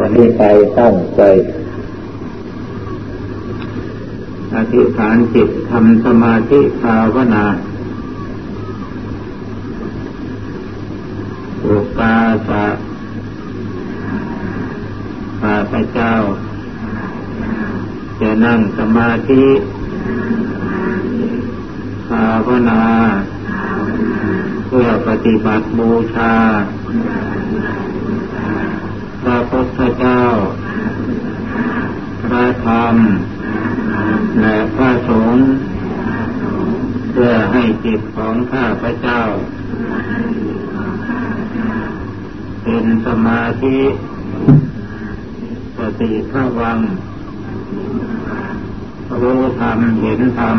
วันนี้ไปตั้งใจอธิษฐานจิตทำสมาธิภาวนาอุปาสะข้าพเจ้า จะนั่งสมาธิภาวนา เพื่อปฏิบัติบูชา พระพุทธเจ้า พระธรรม และพระสงฆ์เพื่อให้จิตของข้าพเจ้า เป็นสมาธิสติภาวัง รู้ธรรมเห็นธรรม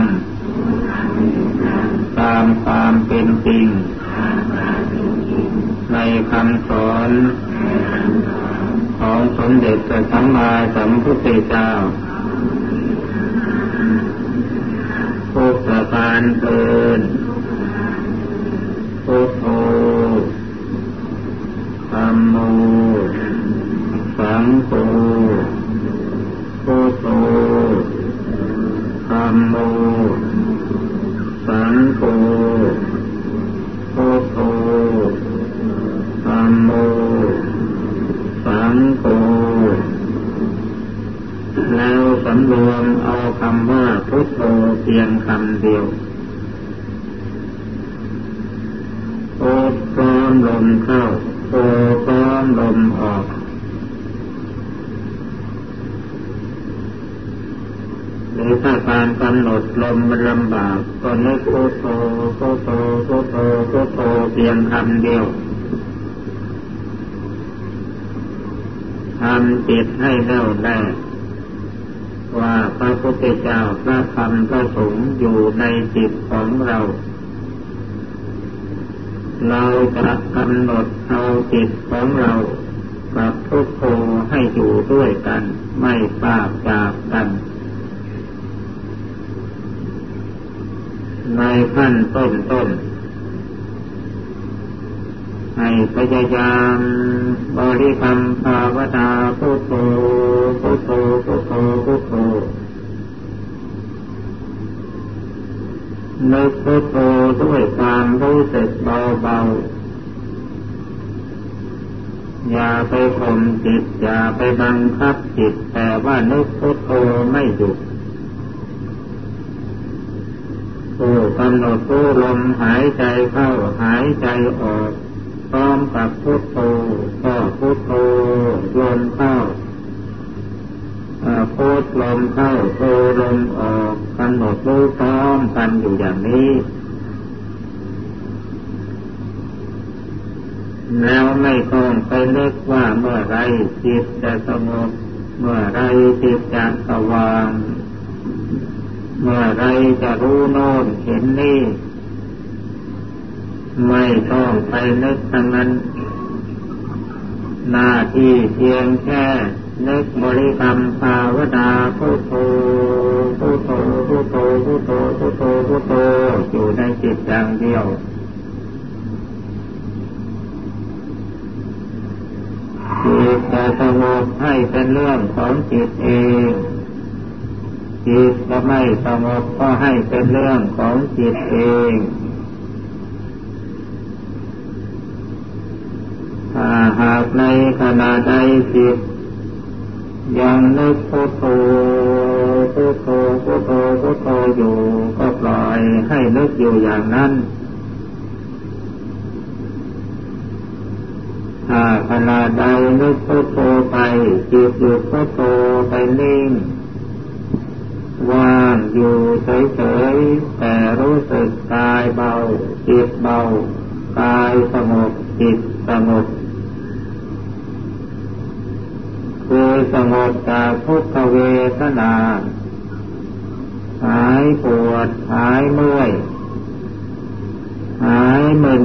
ตามความเป็นจริง ในคำสอน ของสมเด็จพระสัมมาสัมพุทธเจ้าทุกประการเกินพุทโธธรรมโมสังโฆพุทโธธรรมโมสังโฆพุทโธธรรมโมสังโฆแล้วสำรวมเอาคำว่าพุทโธเพียงคำเดียวโอพร้อมลมเข้าโอพร้อมลมออกหรือถ้าการกำหนดลมมันลำบากก็นึกพุทโธพุทโธพุทโธพุทโธเพียงคำเดียวทำจิตให้แน่วแน่ ว่าพระพุทธเจ้าพระธรรมพระสงฆ์อยู่ในจิตของเรา เราจะกำหนดเอาจิตของเรากับพุทโธให้อยู่ด้วยกัน ไม่ปราบจากกัน ในขั้นต้นต้น ให้พยายามบริกรรมภาวนาพุทโธพุทโธพุทโธพุทโธนึกพุทโธด้วยความรู้สึกเบาๆ อย่าไปข่มจิต อย่าไปบังคับจิต แต่ว่านึกพุทโธไม่หยุดผู้กำหนดผู้ลมหายใจเข้าหายใจออก พร้อมกับพุทโธก็พุทโธลมเข้าพุทลมเข้าโธลมออกกำหนดรู้พร้อมกันอยู่อย่างนี้ แล้วไม่ต้องไปนึกว่าเมื่อไรจิตจะสงบเมื่อไรจิตจะสว่าง เมื่อไรจะรู้โน่นเห็นนี่ ไม่ต้องไปนึกทั้งนั้น หน้าที่เพียงแค่นึกบริกรรมภาวนาพุทโธพุทโธพุทโธพุทโธพุทโธพุทโธอยู่ในจิตอย่างเดียวจิตจะสงบให้เป็นเรื่องของจิตเองจิตจะไม่สงบก็ให้เป็นเรื่องของจิตเองถ้าหากในขณะใดจิตยังนึกพุทโธพุทโธพุทโธพุทโธอยู่ ก็ปล่อยให้นึกอยู่อย่างนั้น ถ้าขณะใดนึกพุทโธไปจิตหยุดพุทโธไปนิ่งว่างอยู่เฉยๆแต่รู้สึกกายเบาจิตเบากายสงบจิตสงบคือ สงบจากทุกขเวทนา หายปวด หายเมื่อย หายมึน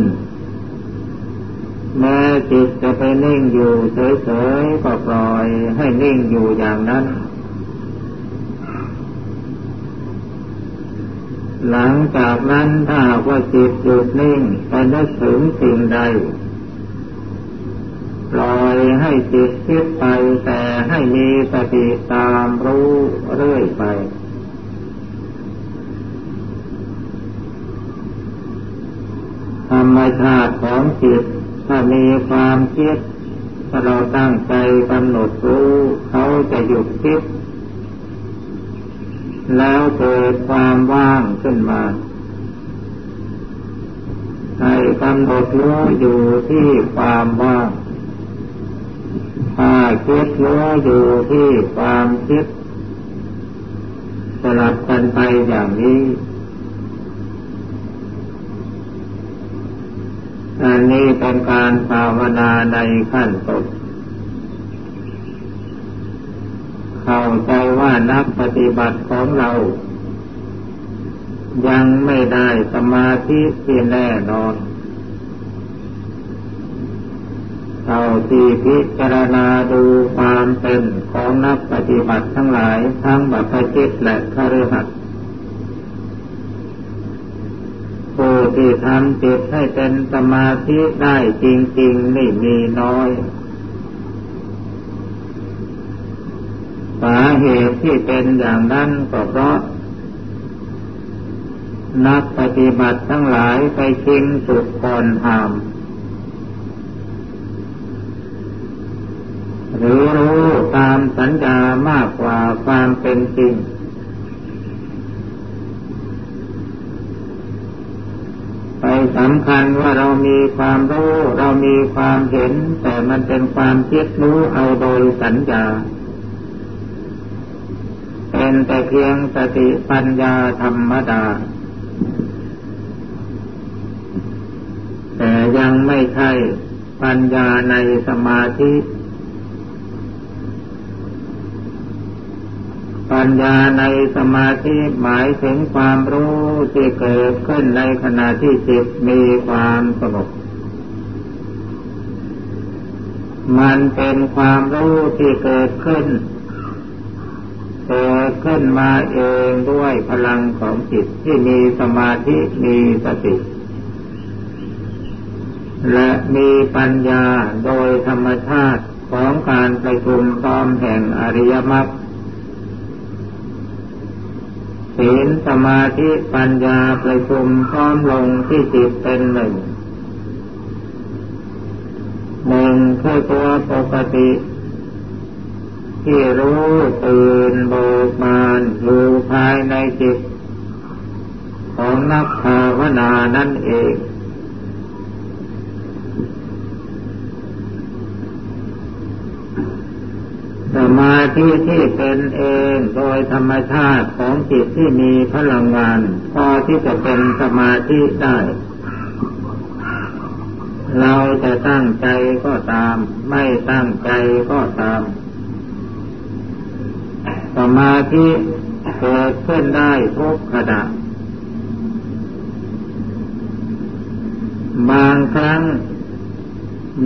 แม้จิตจะไปนิ่งอยู่เฉยๆก็ปล่อยให้นิ่งอยู่อย่างนั้น หลังจากนั้นถ้าว่าจิตหยุดนิ่งไปนึกถึงสิ่งใด ให้จิตคิดไปแต่ให้มีสติตามรู้เรื่อยไปธรรมชาติของจิตถ้ามีความคิดถ้าเราตั้งใจกำหนดรู้เขาจะหยุดคิด แล้วเกิดความว่างขึ้นมาให้กำหนดรู้อยู่ที่ความว่าง ถ้าคิดรู้อยู่ที่ความคิดสลับกันไปอย่างนี้ อันนี้เป็นการภาวนาในขั้นต้นเข้าใจว่านักปฏิบัติของเรา ยังไม่ได้สมาธิที่แน่นอน เราที่พิจารณาดูความเป็นของนักปฏิบัติทั้งหลายทั้งบัพจิตและคฤหัสถ์ผู้ที่ทำจิตให้เป็นสมาธิได้จริงๆ ไม่มีน้อยสาเหตุที่เป็นอย่างนั้นก็เพราะ นักปฏิบัติทั้งหลายไปชิงสุดก่อนทำ หรือรู้ตามสัญญามากกว่าความเป็นจริง ไปสำคัญว่าเรามีความรู้ เรามีความเห็น แต่มันเป็นความคิดรู้เอาโดยสัญญา เป็นแต่เพียงสติปัญญาธรรมดาแต่ยังไม่ใช่ปัญญาในสมาธิ ปัญญาในสมาธิหมายถึงความรู้ที่เกิดขึ้นในขณะที่จิตมีความสงบมันเป็นความรู้ที่เกิดขึ้น เกิดขึ้นมาเองด้วยพลังของจิตที่มีสมาธิมีสติ และมีปัญญาโดยธรรมชาติของการประชุมพร้อมแห่งอริยมรรค ศีลสมาธิปัญญาประชุมพร้อมลงที่จิตเป็นหนึ่งหนึ่งคือตัวปกติ ที่รู้ตื่นโบกบานอยู่ภายในจิต ของนักภาวนานั่นเองส มาธิที่เป็นเองโดยธรรมชาติของจิตที่มีพลังงาน พอที่จะเป็นสมาธิได้ เราจะตั้งใจก็ตาม ไม่ตั้งใจก็ตาม สมาธิเกิดขึ้นได้ทุกขณะบางครั้ง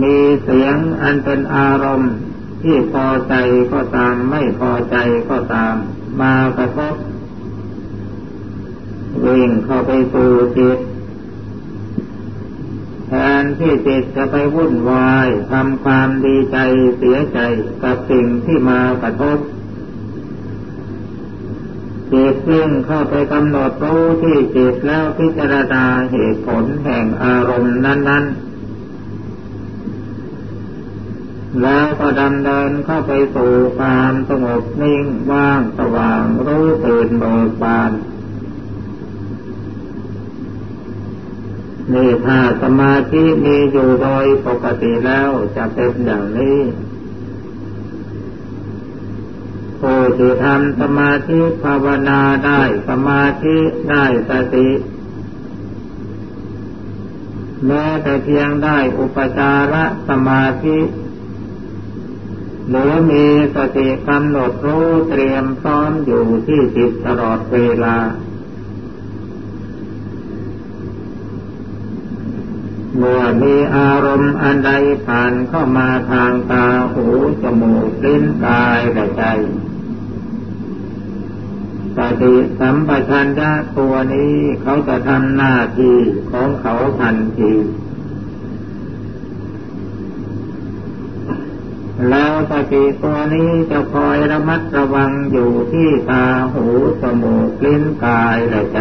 มีเสียงอันเป็นอารมณ์ ที่พอใจก็ตามไม่พอใจก็ตาม มากระทบวิ่งเข้าไปสู่จิตแทนที่จิตจะไปวุ่นวายทำความดีใจเสียใจกับสิ่งที่มากระทบจิตซึ่งเข้าไปกำหนดรู้ที่จิตแล้วพิจารณาเหตุผลแห่งอารมณ์นั้น ๆ แล้วก็ดำเนินเข้าไปสู่ความสงบนิ่งว่างสว่างรู้ตื่นเบิกบานนี่ถ้าสมาธิมีอยู่โดยปกติแล้วจะเป็นอย่างนี้ผู้ที่ทำสมาธิภาวนาได้สมาธิได้สติแม้แต่เพียงได้อุปจารสมาธิ หรือมีสติกำหนดรู้เตรียมพร้อมอยู่ที่จิตตลอดเวลา เมื่อมีอารมณ์อันใดผ่านเข้ามาทางตาหูจมูกลิ้นกายและใจสติสัมปชัญญะตัวนี้เขาจะทำหน้าที่ของเขาทันที แล้วสติตัวนี้จะคอยระมัดระวังอยู่ที่ตาหูจมูกลิ้นกายและใจ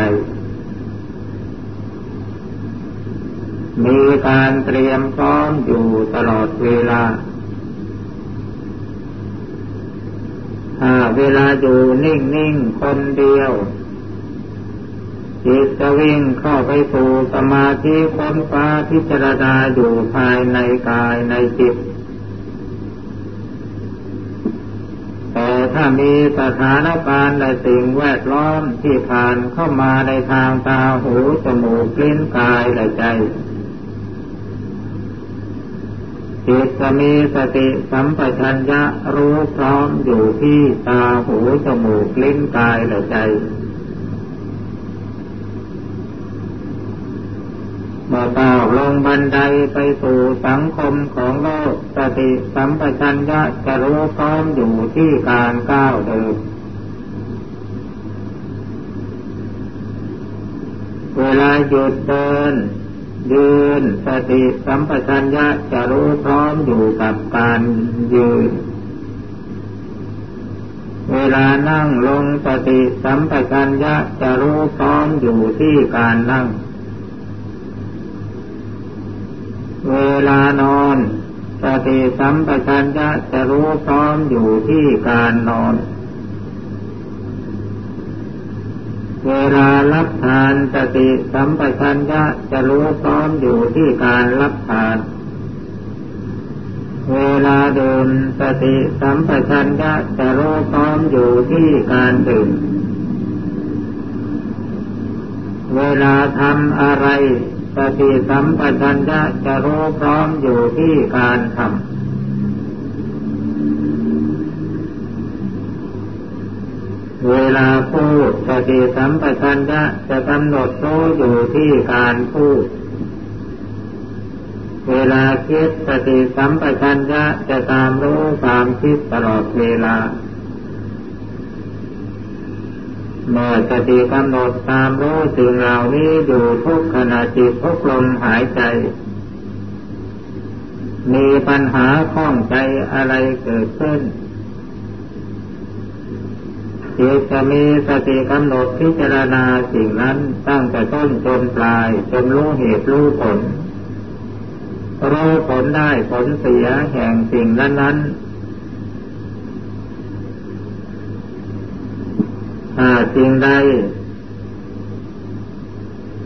มีการเตรียมพร้อมอยู่ตลอดเวลาถ้าเวลาอยู่นิ่งๆคนเดียวจิตจะวิ่งเข้าไปสู่สมาธิค้นฟ้าพิจารณาอยู่ภายในกายในจิต แต่ ถ้ามีสถานการณ์และสิ่งแวดล้อมที่ผ่านเข้ามาในทางตาหูจมูกลิ้นกายและใจจิตจะมีสติสัมปชัญญะรู้พร้อมอยู่ที่ตาหูจมูกลิ้นกายและใจ มื่อก้าวลงบันไดไปสู่สังคมของโลกสติสัมปชัญญะจะรู้พร้อมอยู่ที่การก้าวเดินเวลาหยุดเดิน ยืนสติสัมปชัญญะจะรู้พร้อมอยู่กับการยืน เวลานั่งลงสติสัมปชัญญะจะรู้พร้อมอยู่ที่การนั่ง เวลานอนสติสัมปชัญญะจะรู้พร้อมอยู่ที่การนอน เวลารับทานสติสัมปชัญญะจะรู้พร้อมอยู่ที่การรับทาน เวลาดื่มสติสัมปชัญญะจะรู้พร้อมอยู่ที่การดื่ม เวลาทำอะไร สติสัมปชัญญะจะรู้พร้อมอยู่ที่การทำเวลาพูดสติสัมปชัญญะจะกำหนดรู้อยู่ที่การพูด เวลาคิดสติสัมปชัญญะจะตามรู้ความคิดตลอดเวลา เมื่อสติกำหนดตามรู้สิ่งเหล่านี้อยู่ทุกขณะจิตทุกลมหายใจ มีปัญหาข้องใจอะไรเกิดขึ้นจิตจะมีสติกำหนดพิจารณาสิ่งนั้นตั้งแต่ต้นจนปลายจนรู้เหตุรู้ผลรู้ผลได้ผลเสียแห่งสิ่งนั้นนั้ ถ้าสิ่งใด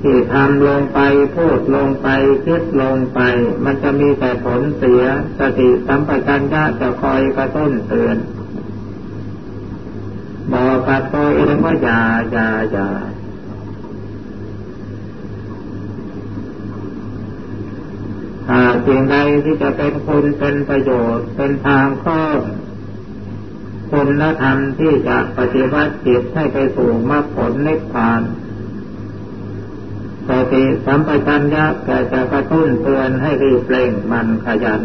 ที่ทำลงไปพูดลงไปคิดลงไป มันจะมีแต่ผลเสียสติสัมปชัญญะจะคอยกระตุ้นเตือนบอกกับตัวเองว่าอย่าอย่าอย่าถ้าสิ่งใดที่จะเป็นคุณเป็นประโยชน์เป็นทางข้อ คุณธรรมที่จะปฏิวัติจิตให้ไปสู่มรรคผลนิพพานสติสัมปชัญญะก็จะกระตุ้นเตือนให้รีบเร่งมันขยัน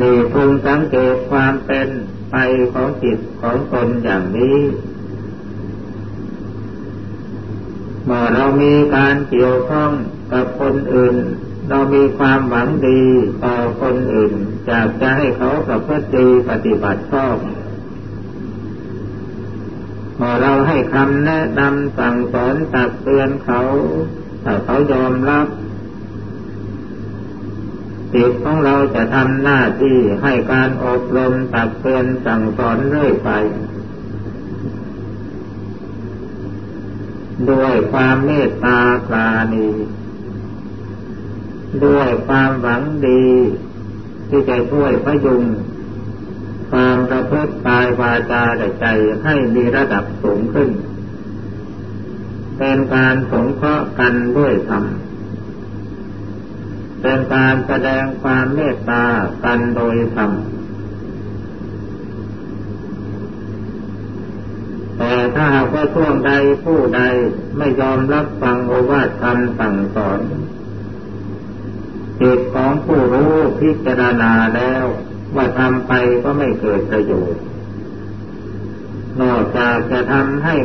นี่พึงสังเกตความเป็นไปของจิตของตนอย่างนี้ เมื่อเรามีการเกี่ยวข้องกับคนอื่น เรามีความหวังดีต่อคนอื่นอยากจะให้เขาประพฤติดีปฏิบัติชอบพอเราให้คำแนะนำสั่งสอนตักเตือนเขาถ้าเขายอมรับจิตของเราจะทำหน้าที่ให้การอบรมตักเตือนสั่งสอนเรื่อยไป ด้วยความเมตตาปราณี ด้วยความหวังดี ที่จะช่วยพยุงความประพฤติกายวาจาและใจให้มีระดับสูงขึ้น เป็นการสงเคราะห์กันด้วยธรรมเป็นการแสดงความเมตตากันโดยธรรมแต่ถ้าหากว่าช่วงใดผู้ใดไม่ยอมรับฟังโอวาทคำสั่งสอน จิตของผู้รู้พิจารณาแล้วว่าทำไปก็ไม่เกิดประโยชน์ นอกจากจะทำให้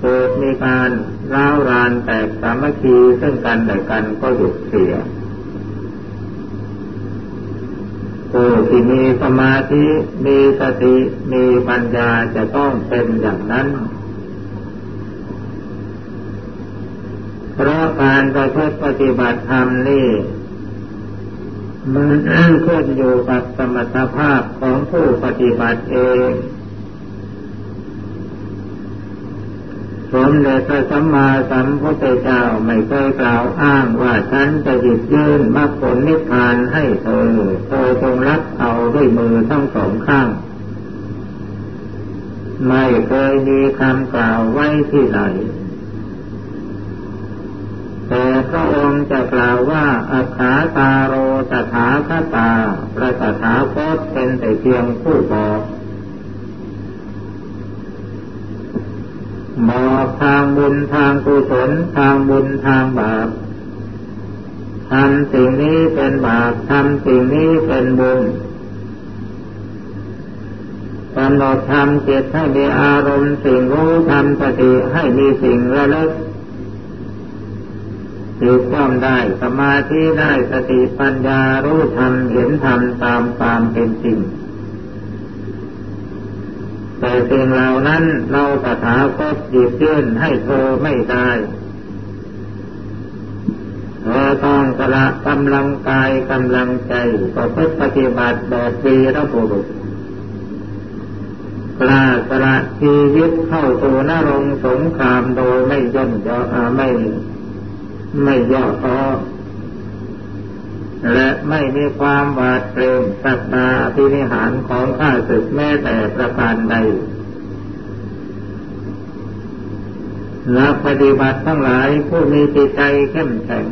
เกิดมีการร้าวรานแตกสามัคคีซึ่งกันและกันก็หยุดเสียผู้ที่มีสมาธิมีสติมีปัญญาจะต้องเป็นอย่างนั้น เพราะการประพฤติปฏิบัติธรรมนี่ มันขึ้นอยู่กับสมรรถภาพของผู้ปฏิบัติเองสมเด็จพระสัมมาสัมพุทธเจ้าไม่เคยกล่าวอ้างว่าฉันจะหยิบยื่นมรรคผลนิพพานให้เธอเธอจงรับเอาด้วยมือทั้งสองข้าง ไม่เคยมีคำกล่าวไว้ที่ไหน พระองค์จะกล่าวว่าอัคาตาโรตถาคตาพระตถาคตเป็นแต่เพียงผู้บอกบอกทางบุญทางกุศลทางบุญทางบาปทำสิ่งนี้เป็นบาปทำสิ่งนี้เป็นบุญกำหนดทำจิตให้มีอารมณ์สิ่งรู้ทำสติให้มีสิ่งระลึก จิตก้อมได้สมาธิได้สติปัญญารู้ธรรมเห็นธรรมตามความเป็นจริง แต่สิ่งเหล่านั้นเราตถาคตหยิบยื่นให้เธอไม่ได้เธอต้องสละกำลังกายกำลังใจก็เพื่อปฏิบัติแบบวีรบุรุษกล้าสละชีวิตเข้าสู่นรงสงครามโดยไม่ย่นย่อไม่ ไม่ย่อท้อและไม่มีความหวาดเกรงสัตตาพินิหารของข้าศึกแม้แต่ประการใดนักปฏิบัติทั้งหลายผู้มีจิตใจเข้มแข็ง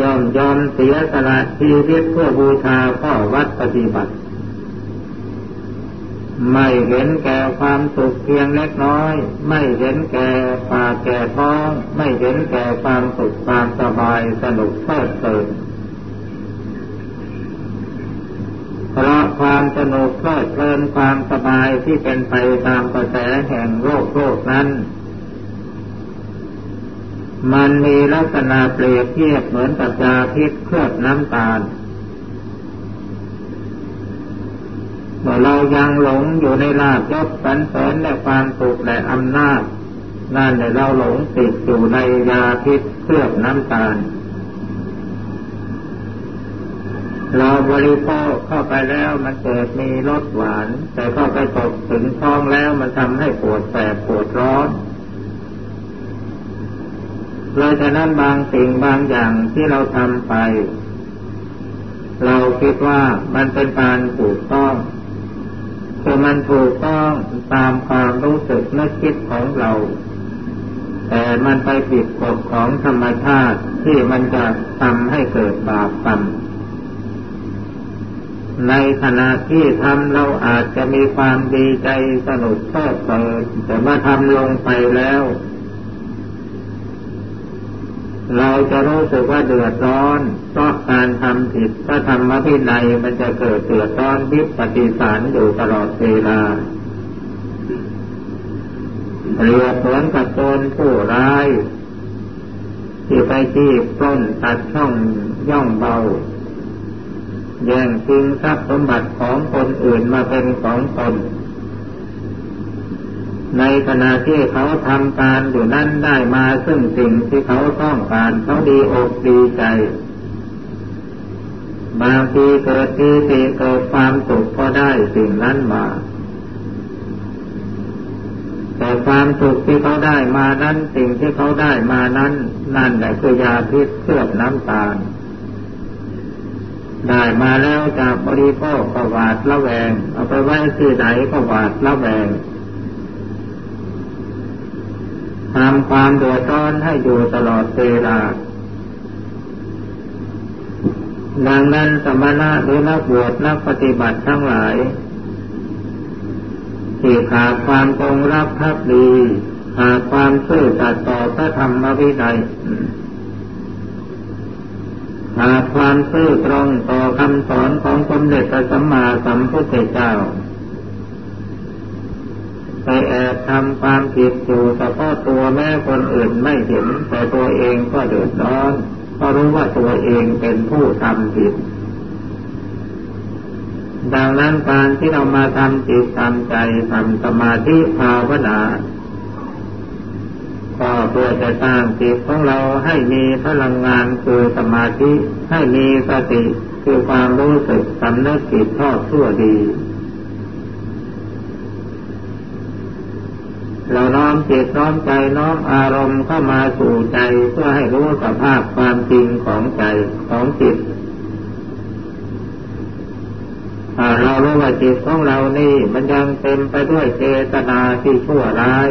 ยอมยอมเสียสละชีวิตเพื่อบูชาข้อวัดปฏิบัติ ไม่เห็นแก่ความสุขเพียงเล็กน้อย ไม่เห็นแก่ปากแก่ท้อง ไม่เห็นแก่ความสุขความสบายสนุกเพลิดเพลินเพราะความสนุกเพลิดเพลินความสบายที่เป็นไปตามกระแสแห่งโลกโลกนั้น มันมีลักษณะเปรียบเทียบเหมือนกับยาพิษเคลือบน้ำตาล เมื่อเรายังหลงอยู่ในลาบยศสันเสริญและความสุขและอำนาจ นั่นแหละเราหลงติดอยู่ในยาพิษเคลือบน้ำตาล เราบริโภคเข้าไปแล้วมันเกิดมีรสหวาน แต่เข้าไปตกถึงท้องแล้วมันทำให้ปวดแสบปวดร้อนเลยฉะนั้นบางสิ่งบางอย่างที่เราทำไป เราคิดว่ามันเป็นการถูกต้อง คือมันถูกต้องตามความรู้สึกนึกคิดของเรา แต่มันไปผิดกฎของธรรมชาติที่มันจะทำให้เกิดบาปกรรมในขณะที่ทำเราอาจจะมีความดีใจสนุกเพลิดเพลินแต่มาทำลงไปแล้ว เราจะรู้สึกว่าเดือดร้อนเพราะการทำผิดถ้าทำมาพินัยมันจะเกิดเดือดร้อนวิปฏิสารอยู่ตลอดเวลาเรียบเหมือนกับโจรผู้ร้าย ที่ไปที่ปล้นตัดช่องย่องเบา แย่งชิงทรัพย์สมบัติของคนอื่นมาเป็นของตน ในขณะที่เขาทำการอยู่นั้นได้มาซึ่งสิ่งที่เขาต้องการเขาดีอกดีใจ บางทีเกิดปีติเกิดความสุขก็ได้สิ่งนั้นมาแต่ความสุขที่เขาได้มานั้นสิ่งที่เขาได้มานั้น นั่นแหละคือยาพิษเคลือบน้ำตาล ได้มาแล้วจากบริโภคก็หวาดละแวง เอาไปไว้ที่ไหนก็หวาดละแวง ทำความเดือดร้อนให้อยู่ตลอดเวลา ดังนั้นสมณะหรือนักบวชนักปฏิบัติทั้งหลาย ที่ขาดความคงรักภักดีขาดความซื่อสัตย์ต่อพระธรรมวินัยขาดความซื่อตรงต่อคำสอนของสมเด็จพระสัมมาสัมพุทธเจ้า ไปแอบทำความผิดอยู่เฉพาะตัวแม่คนอื่นไม่เห็น แต่ตัวเองก็เดือดร้อนเพราะรู้ว่าตัวเองเป็นผู้ทำผิด ดังนั้นการที่เรามาทำจิตทำใจทำสมาธิภาวนาก็เพื่อจะสร้างจิตของเราให้มีพลังงานคือสมาธิให้มีสติคือความรู้สึกสำนึกผิดชอบชั่วดี เราน้อ มจิตน้อมใจน้อมอารมณ์เข้ามาสู่ใจเพื่อให้รู้สภาพความจริงของใจของจิตเรารู้ว่าจิตของเรานี่มันยังเต็มไปด้วยเจตนาที่ชั่วร้าย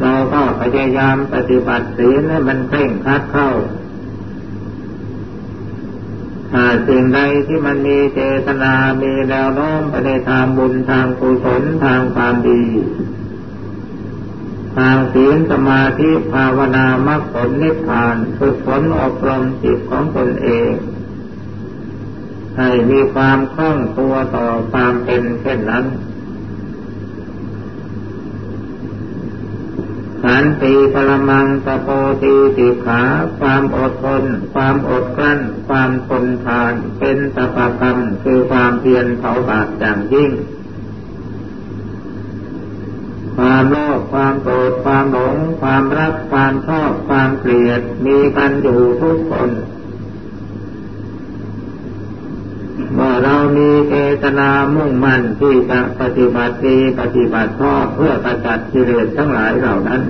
เราก็พยายามปฏิบัติศีลให้มันเคร่งครัดเข้าถ้า สิ่งใดที่มันมีเจตนา มีแนวโน้มไปในทางบุญทางกุศลทางความดี ทางศีลสมาธิภาวนามรรคผลนิพพานฝึกฝนอบรมจิตของตนเอง ให้มีความคล่องตัวต่อความเป็นเช่นนั้น ขันตีปรมังตะโปตีติขา ความอดทน ความอดกลั้น ความทนทาน เป็นตปะกรรม คือความเพียรเผาบาปอย่างยิ่ง ความโลภ ความโกรธ ความหลง ความรัก ความชอบ ความเกลียด มีกันอยู่ทุกคน เมื่อเรามีเจตนามุ่งมั่นที่จะปฏิบัติดีปฏิบัติชอบเพื่อประจัดกิเลสทั้งหลายเหล่านั้น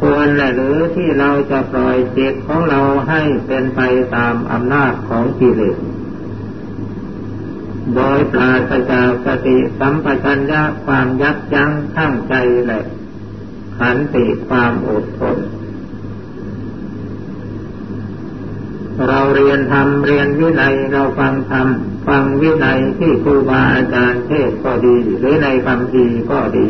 ควรหรือที่เราจะปล่อยจิตของเราให้เป็นไปตามอำนาจของกิเลส โดยปราศจากสติสัมปชัญญะความยับยั้งทั้งใจและขันติความอดทน เราเรียนธรรมเรียนวินัยเราฟังธรรมฟังวินัยที่ครูบาอาจารย์เทศก็ดี หรือในคำพีก็ดี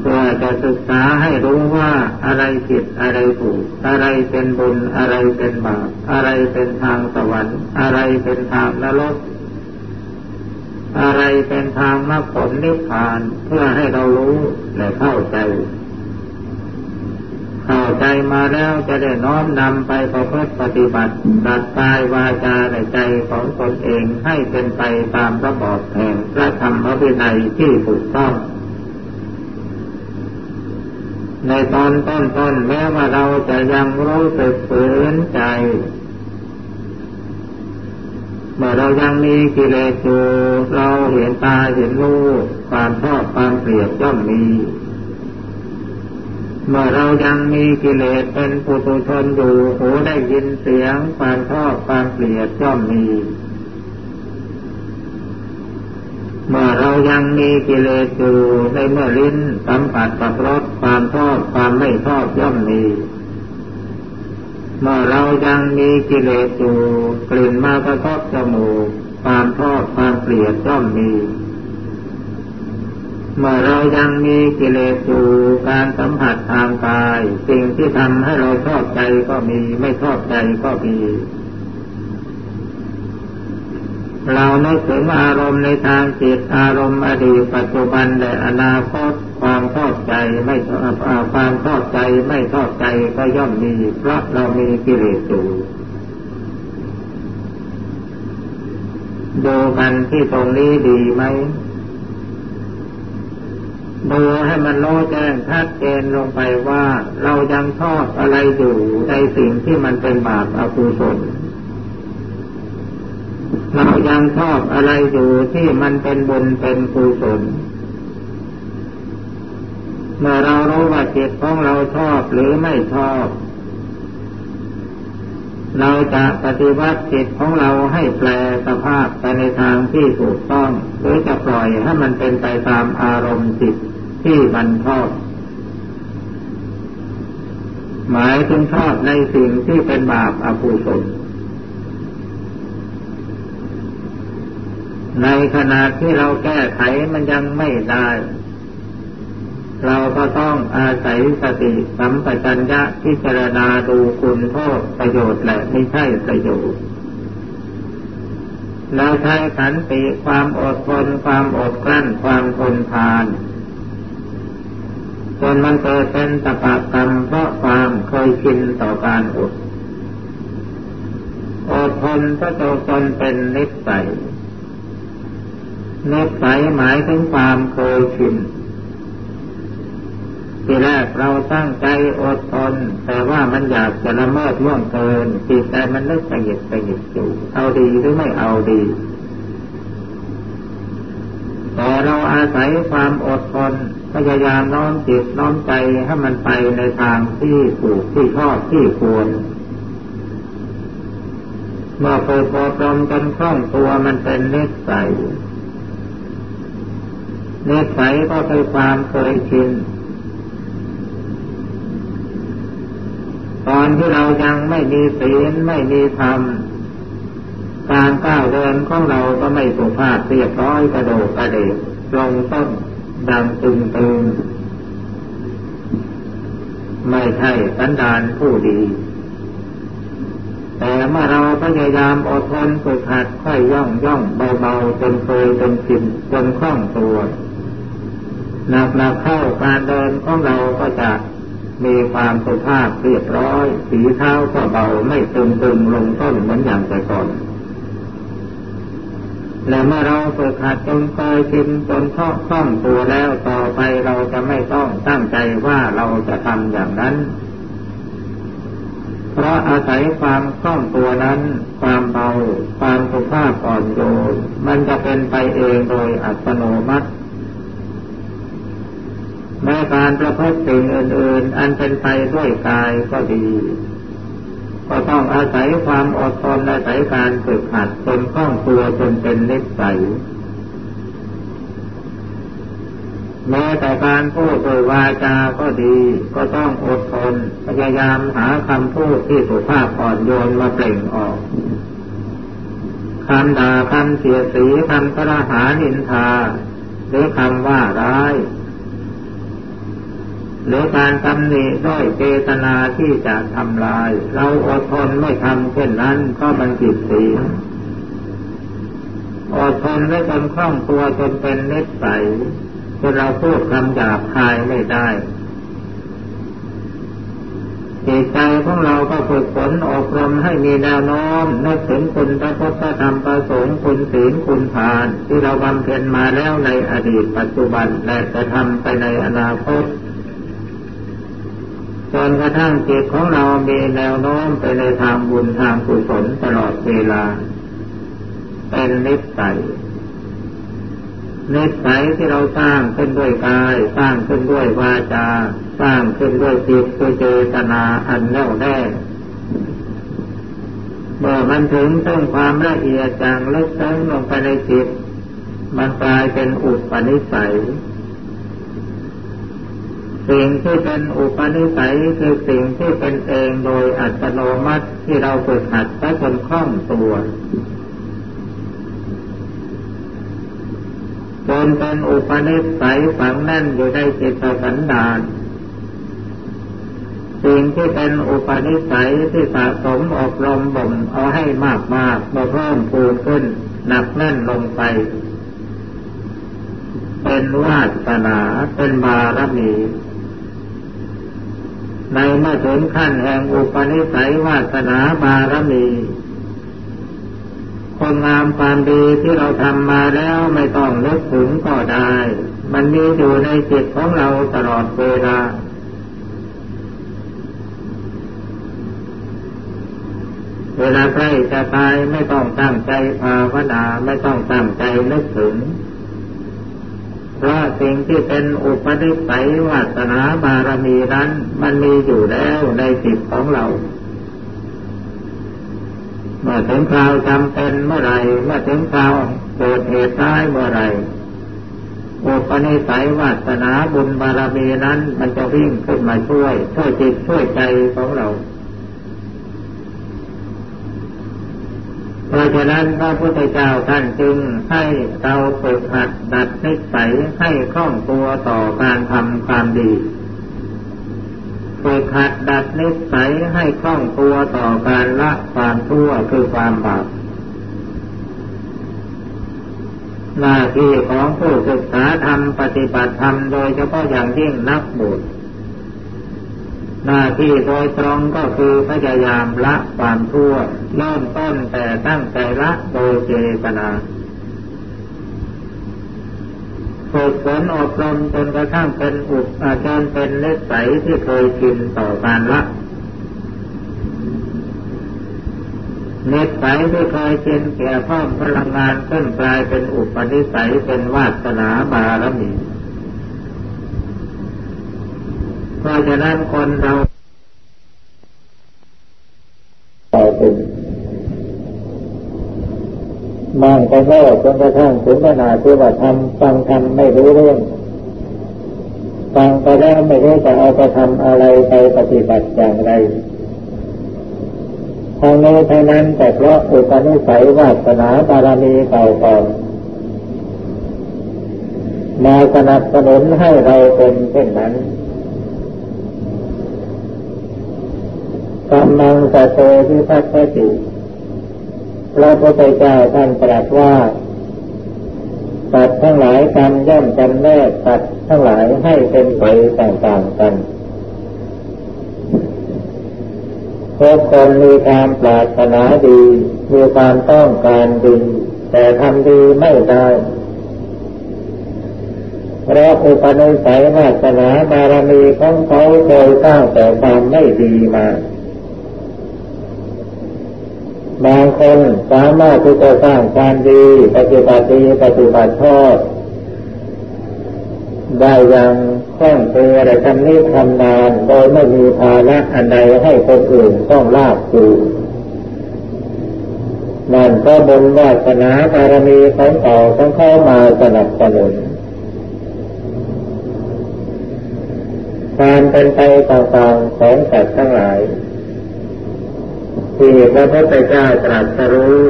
เพื่อจะศึกษาให้รู้ว่าอะไรผิดอะไรถูก อะไรเป็นบุญอะไรเป็นบาปอะไรเป็นทางสวรรค์ อะไรเป็นทางนรกอะไรเป็นทางมรรคผลนิพพานเพื่อให้เรารู้และเข้าใจ ใจมาแล้วจะได้น้อมนำไปประพฤติปฏิบัติดัดกายวาจาในใจของตนเองให้เป็นไปตามระบอบแห่งพระธรรมวินัยที่ถูกต้อง ในตอนต้นๆแม้ว่าเราจะยังรู้สึกฝืนใจเมื่อเรายังมีกิเลสอยู่เราเห็นตาเห็นรูปความชอบความเกลียดย่อมมี เมื่อเรายังมีกิเลสเป็นปุถุชนอยู่หูได้ยินเสียงความชอบความเกลียดย่อมมี เมื่อเรายังมีกิเลสอยู่ในเมื่อลิ้นสัมผัสกับรสความชอบความไม่ชอบย่อมมีเมื่อเรายังมีกิเลสอยู่กลิ่นมากระทบจมูกความชอบความเกลียดย่อมมี เมื่อเรายังมีกิเลสอยู่การสัมผัสทางกาย สิ่งที่ทำให้เราชอบใจก็มีไม่ชอบใจก็มีเรานึกถึงอารมณ์ในทางจิตอารมณ์อดีตปัจจุบันและอนาคตความชอบใจไม่ความชอบใจไม่ชอบใจก็ย่อมมีเพราะเรามีกิเลสอยู่ดูกันที่ตรงนี้ดีไหม ดูให้มันโลแจ้งชัดเจนลงไปว่า เรายังชอบอะไรอยู่ในสิ่งที่มันเป็นบาปอกุศลเรายังชอบอะไรอยู่ที่มันเป็นบุญเป็นกุศลเมื่อเรารู้ว่าจิตของเราชอบหรือไม่ชอบ เราจะปฏิวัติจิตของเราให้แปลสภาพไปในทางที่ถูกต้อง หรือจะปล่อยให้มันเป็นไปตามอารมณ์จิต ที่มันชอบ หมายถึงชอบในสิ่งที่เป็นบาปอกุศลในขณะที่เราแก้ไขมันยังไม่ได้ เราก็ต้องอาศัยสติสัมปชัญญะพิจารณาดูคุณโทษประโยชน์และไม่ใช่ประโยชน์เราใช้ขันติความอดทนความอดกลั้นความทนทาน จนมันเกิดเป็นตปะกรรมเพราะความเคยชินต่อการอดอดทนก็จะจนเป็นนิสัยนิสัยหมายถึงความเคยชินทีแรกเราตั้งใจอดทนแต่ว่ามันอยากจะละเมิดล่วงเกินจิตใจมันนึกไปหยิบไปหยิบอยู่เอาดีหรือไม่เอาดี แต่เราอาศัยความอดทน พยายามน้อมจิตน้อมใจให้มันไปในทางที่ถูกที่ชอบที่ควรเมื่อฝึกอบรมจนคล่องตัวมันเป็นนิสัยนิสัยก็เคือความเคยชินตอนที่เรายังไม่มีศีลไม่มีธรรมการก้าวเดินของเราก็ไม่สุภาพเรียบร้อยกระโดดกระเดกลงต้น ดังตึงตึงไม่ใช่สันดานผู้ดี แต่เมื่อเราพยายามอดทนฝึกหัดค่อยย่องย่องเบาๆจนเคยจนชินจนคล่องตัวหนักหนักเข้าการเดินของเราก็จะมีความสุภาพเรียบร้อย สีเท้าก็เบาไม่ตึงตึงลงต้นเหมือนอย่างแต่ก่อน และเมื่อเราฝึกหัดจนเคยชินจนคล่องตัวแล้วต่อไปเราจะไม่ต้องตั้งใจว่าเราจะทำอย่างนั้น เพราะอาศัยความคล่องตัวนั้น ความเบาความสุภาพอ่อนโยนมันจะเป็นไปเองโดยอัตโนมัติแม้การประพฤติสิ่งอื่นๆ อันเป็นไปด้วยกายก็ดี ก็ต้องอาศัยความอดทนอาศัยการฝึกหัดจนคล่องตัวจนเป็นนิสัยแม้แต่การพูดโดยวาจาก็ดี ก็ต้องอดทนพยายามหาคำพูดที่สุภาพอ่อนโยนมาเปล่งออกคำด่าคำเสียสีคำกระหานินทา หรือคำว่าร้าย หรือการตำหนิด้วยเจตนาที่จะทำลาย เราอดทนไม่ทำเช่นนั้นก็มันผิดศีลอดทนไว้จนคล่องตัวจนเป็นนิสัยจนเราพูดคำหยาบคายไม่ได้จิตใจของเราก็ฝึกฝนอบรมให้มีแนวโน้มนึกถึงคุณพระพุทธธรรมประสงค์คุณศีลคุณทาน ที่เราบำเพ็ญมาแล้วในอดีตปัจจุบันและจะทำไปในอนาคต จนกระทั่งจิตของเรามีแนวโน้มไปในทางบุญทางกุศลตลอดเวลา เป็นนิสัยนิสัยที่เราสร้างขึ้นด้วยกาย สร้างขึ้นด้วยวาจา สร้างขึ้นด้วยจิตด้วยเจตนาอันแน่วแน่เมื่อมันถึงต้งความละเอียดจางลึกซึ้งลงไปในจิต มันกลายเป็นอุปนิสัย สิ่งที่เป็นอุปนิสัยคือสิ่งที่เป็นเองโดยอัตโนมัติที่เราฝึกหัดไปจนคล่องตัวจนเป็นอุปนิสัยฝังแน่นอยู่ในจิตสันดานสิ่งที่เป็นอุปนิสัยที่สะสมอบรมบ่มเอาให้มากมากมาเพิ่มพูนขึ้น หนักแน่นลงไป เป็นวาสนาเป็นบารมี ในเมื่อถึงขั้นแห่งอุปนิสัยวาสนาบารมีคนงามความดีที่เราทำมาแล้วไม่ต้องนึกถึงก็ได้ มันมีอยู่ในจิตของเราตลอดเวลาเวลาใกล้จะตายไม่ต้องตั้งใจภาวนาไม่ต้องตั้งใจนึกถึง เพราะสิ่งที่เป็นอุปนิสัยวาสนาบารมีนั้น มันมีอยู่แล้วในจิตของเรา เมื่อถึงคราวจำเป็นเมื่อไรเมื่อถึงคราวเกิดเหตุร้ายเมื่อไรอุปนิสัยวาสนาบุญบารมีนั้น มันจะวิ่งขึ้นมาช่วย ช่วยจิตช่วยใจของเรา เพราะฉะนั้นพระพุทธเจ้าท่านจึงให้เราฝึกหัดดัดนิสัยให้คล่องตัวต่อการทำความดีฝึกหัดดัดนิสัยให้คล่องตัวต่อการละความชั่วคือความบาปหน้าที่ของผู้ศึกษาธรรมปฏิบัติธรรมโดยเฉพาะอย่างยิ่งนักบุญ หน้าที่โดยตรงก็คือพยายามละความทั่วเริ่มต้นแต่ตั้งใจละโดยเจตนาฝึกฝนอบรมจนกระทั่งเป็นอุปอาจารย์เป็นเลสัยที่เคยชินต่อการละเน็สัยที่เคยชินแก่พ่อมพลังงานขึ้นกลายเป็นอุปนิสัยเป็นวาสนาบารมี เพราะฉะนั้นคนเราต่อไปมองไปโง่จนกระทั่งถึงขนาดที่ว่าทำฟังทำไม่รู้เรื่องฟังไปแล้วไม่รู้จะเอาไปทำอะไรไปปฏิบัติอย่างไรทางนี้ทางนั้นแต่เพราะอุปนิสัยวาสนาบารมีเก่าก่อนมาสนับสนุนให้เราเป็นเช่นนั้น กำลังสะเตวิพัฒติพระพุทธเจ้าท่านตรัสว่าตัดทั้งหลายกันย่อมจำแนกตัดทั้งหลายให้เป็นไปต่างๆกันทุกคนมีความปรารถนาดี มีความต้องการดี แต่ทำดีไม่ได้เพราะอุปนิสัยวาสนาบารมีของเขาเคยสร้างแต่ความไม่ดีมา บางคนสามารถที่จะสร้างความดีปฏิบัติดีปฏิบัติชอบได้อย่างคล่องตัวและทำนี้ทำนานโดยไม่มีภาระอันใดให้คนอื่นต้องลาบอยู่นั่นก็บุญวาสนาบารมีของเก่าของเข้ามาสนับสนุนการเป็นไปต่างๆของสัตว์ทั้งหลาย ที่พระพุทธเจ้าตรัสรู้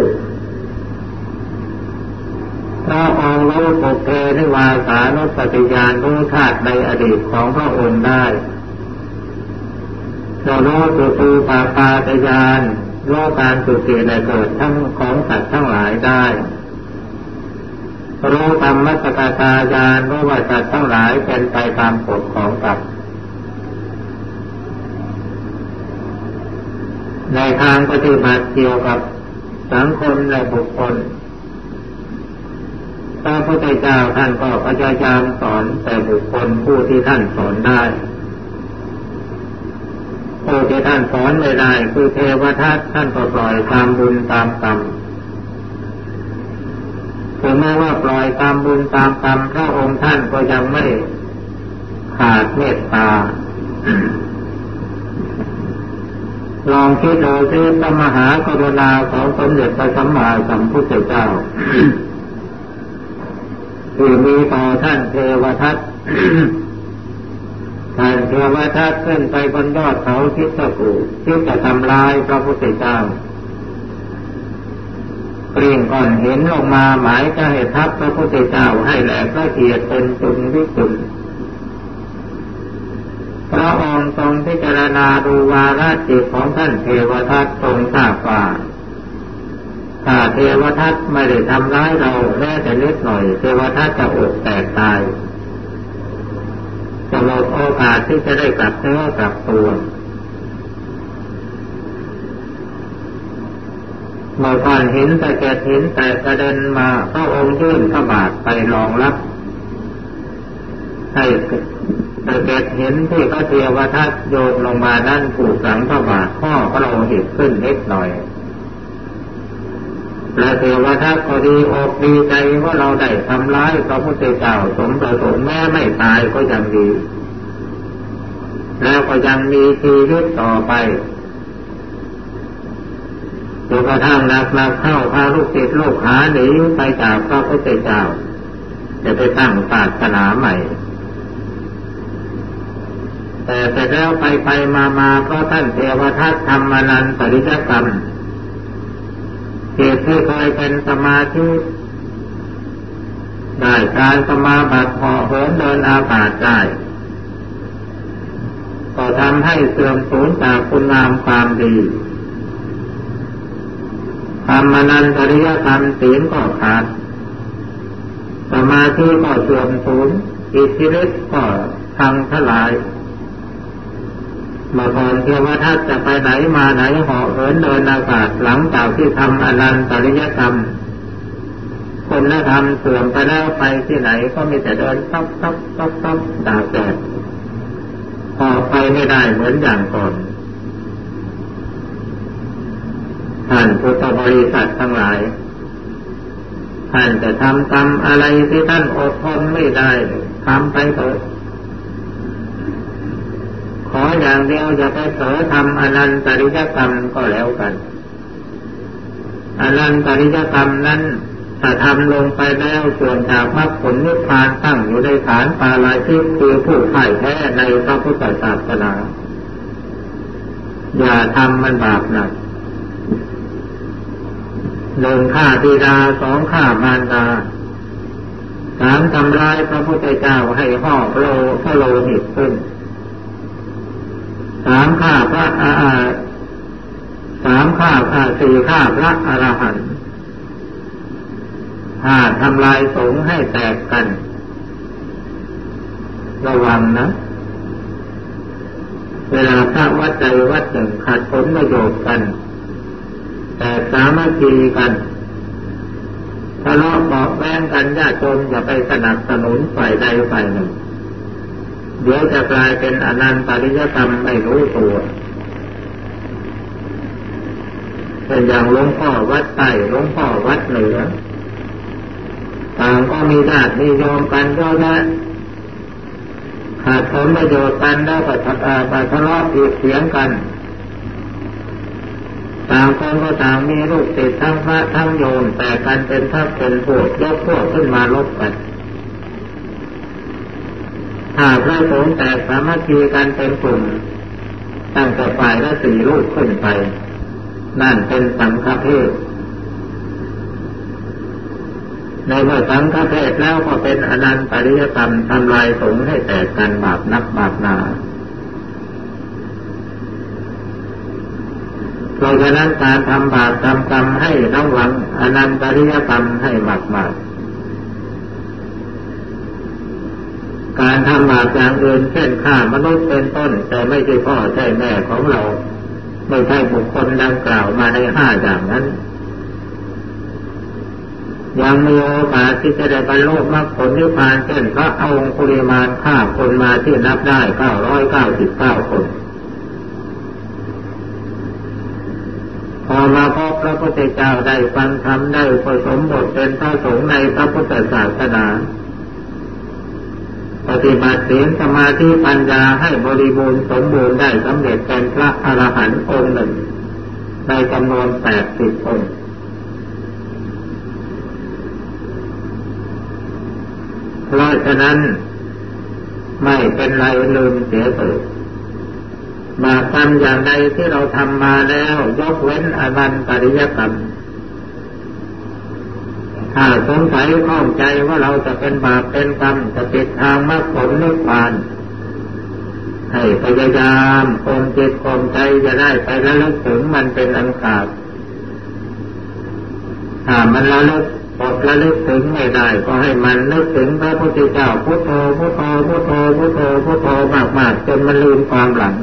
พระองค์รู้ปุเพนิวาสานุสติญาณรู้ชาติในอดีตของพระองค์ได้จะรู้สุตูปาปาตญาณรู้การสุติในเกิดทั้งของสัตว์ทั้งหลายได้รู้ธรรมสกตาญาณรู้ว่าสัตว์ทั้งหลายเป็นไปตามกฎของกรรม ในทางปฏิบัติเกี่ยวกับสังคมและบุคคลพระพุทธเจ้าท่านก็พยายามสอนแต่บุคคลผู้ที่ท่านสอนได้ ผู้ที่ท่านสอนไม่ได้คือเทวทัตท่านก็ปล่อยตามบุญตามกรรมถึงแม้ว่าปล่อยตามบุญตามกรรมพระองค์ท่านก็ยังไม่ขาดเมตตา ลองคิดดูสิพระมหากรุณาของสมเด็จพระสัมมาสัมพุทธเจ้าที่มีต่อท่านเทวทัตท่านเทวทัตขึ้นไปบนยอดเขาทิศกูที่จะทำลายพระพุทธเจ้าเปลี่ยนก่อนเห็นลงมาหมายจะให้ทับพระพุทธเจ้าให้แหลกละเอียดเป็นจุนวิจุน พระองค์ทรงพิจารณาดูวาระจิตของท่านเทวทัตทรงทราบว่าถ้าเทวทัตไม่ได้ทำร้ายเราแม้แต่นิดหน่อย เทวทัตจะอกแตกตายจะหมดโอกาสที่จะได้กลับเนื้อกลับตัวเมื่อก่อนเห็นแต่แกเห็นแต่กระเด็นมาพระองค์ยื่นพระบาทไปรองรับให้ แต่แกเห็นที่พระเทวทัตโยนลงมาด้านผูกหลังพระบาทข้อพระโลหิตขึ้นเล็กหน่อยพระเทวทัตก็ดีอกดีใจว่าเราได้ทำร้ายพระพุทธเจ้าสมประสงค์แม้ไม่ตายก็ยังดี แล้วก็ยังมีชีวิตต่อไปจนกระทั่งนักนักเข้าพาลูกศิษย์ลูกหาหนีไปจากพระพุทธเจ้า จะไปตั้งศาสนาใหม่ แต่เสร็จแล้วไปไปมามาเพราะท่านเทวทัตทำมานันปริจกรรมเหตุที่เคยเป็นสมาธิได้การสมาบัติพอเหินเดินอากาศได้ก็ทำให้เสื่อมสูญจากคุณงามความดีทำมานันปริยกรรมศีลก็ขาด สมาธิก็เสื่อมสูญอิทธิฤทธิ์ก็ทางทลาย เมื่อก่อนเทวทัตจะไปไหนมาไหนเหาะเหินเดินอากาศหลังจากที่ทำอนันตริยกรรมคุณธรรมเสื่อมไปแล้วไปที่ไหนก็มีแต่เดินต๊อกต๊อกต๊อกต๊อกดาแดดพอไปไม่ได้เหมือนอย่างก่อนท่านพุทธบริษัททั้งหลายท่านจะทำกรรมอะไรที่ท่านอดทนไม่ได้ทำไปเถอะ ขออย่างเดียวอย่าไปเสอทำอนันตริยกรรมก็แล้วกันอนันตริยกรรมนั้นถ้าทำลงไปแล้วส่วนจากมรรคผลนิพพานตั้งอยู่ในฐานปาลาชิกคือผู้พ่ายแพ้ในพระพุทธศาสนา อย่าทำมันบาปหนักหนึ่งฆ่าบิดาสองฆ่ามารดาสามทำร้ายพระพุทธเจ้าให้ห่อโลพระโลหิตขึ้น สามฆ่าพระอาสามฆ่าสี่ฆ่าพระอรหันต์ถ้าทำลายสงให้แตกกัน ระวังนะ เวลาพระวัดใจวัดหนึ่งขาดผลประโยชน์กัน แต่สามัคคีกันทะเลาะเบาแวงกันญาติโยมอย่าไปสนับสนุนฝ่ายใดฝ่ายหนึ่ง เดี๋ยวจะกลายเป็นอนันตริยกรรมไม่รู้ตัวเป็นอย่างหลวงพ่อวัดใต้หลวงพ่อวัดเหนือต่างก็มีญาติมีโยมกันก็ได้ขาดผลประโยชน์กันแล้วก็ทะเลาะผิดเสียงกัน ต่างคนก็ต่างมีลูกติดทั้งพระทั้งโยมแต่กันเป็นทัพเป็นพวกยกพวกขึ้นมาลบกัน ถ้าพระสงฆ์แตกสามัคคีกันเป็นกลุ่มตั้งแต่ฝ่ายละสี่ลูกขึ้นไป นั่นเป็นสังฆเพศในเมื่อสังฆเพศแล้วก็เป็นอนันตริยกรรมทำลายสงฆ์ให้แตกกันบาปนักบาปนาเพราะฉะนั้นการทำบาปทำกรรมให้ระวังอนันตริยกรรมให้มากมาก การทำบาปอย่างอื่นเช่นฆ่ามนุษย์เป็นต้น แต่ไม่ใช่พ่อใช่แม่ของเรา ไม่ใช่บุคคลดังกล่าวมาในห้าอย่างนั้น ยังมีโอกาสที่จะได้บรรลุมรรคผลนิพพานเช่นพระองค์คุริมานฆ่าคนมาที่นับได้เก้าร้อยเก้าสิบเก้าคนพอมาพบพระพุทธเจ้าได้ฟังธรรมได้ผสมบทเป็นพระสงฆ์ในพระพุทธศาสนา ปฏิบัติศีลสมาธิปัญญาให้บริบูรณ์สมบูรณ์ได้สำเร็จเป็นพระอรหันต์องค์หนึ่ง ในจำนวนแปดสิบองค์เพราะฉะนั้นไม่เป็นไรลืมเสียเถิดบาปกรรมอย่างใดที่เราทำมาแล้ว ยกเว้นอนันตริยกรรม ถ้าสงสัยข้องใจว่าเราจะเป็นบาปเป็นกรรมจะติดทางมรรคผลนิพพานให้พยายามคงจิตคงใจจะได้ไปแล้วลึกถึงมันเป็นอันขาดถ้ามันละลึกอดระลึกถึงไม่ได้ก็ให้มันนึกถึงพระพุทธเจ้าพุทโธพุทโธพุทโธพุทโธพุทโธมากๆจนมันลืมความหลัง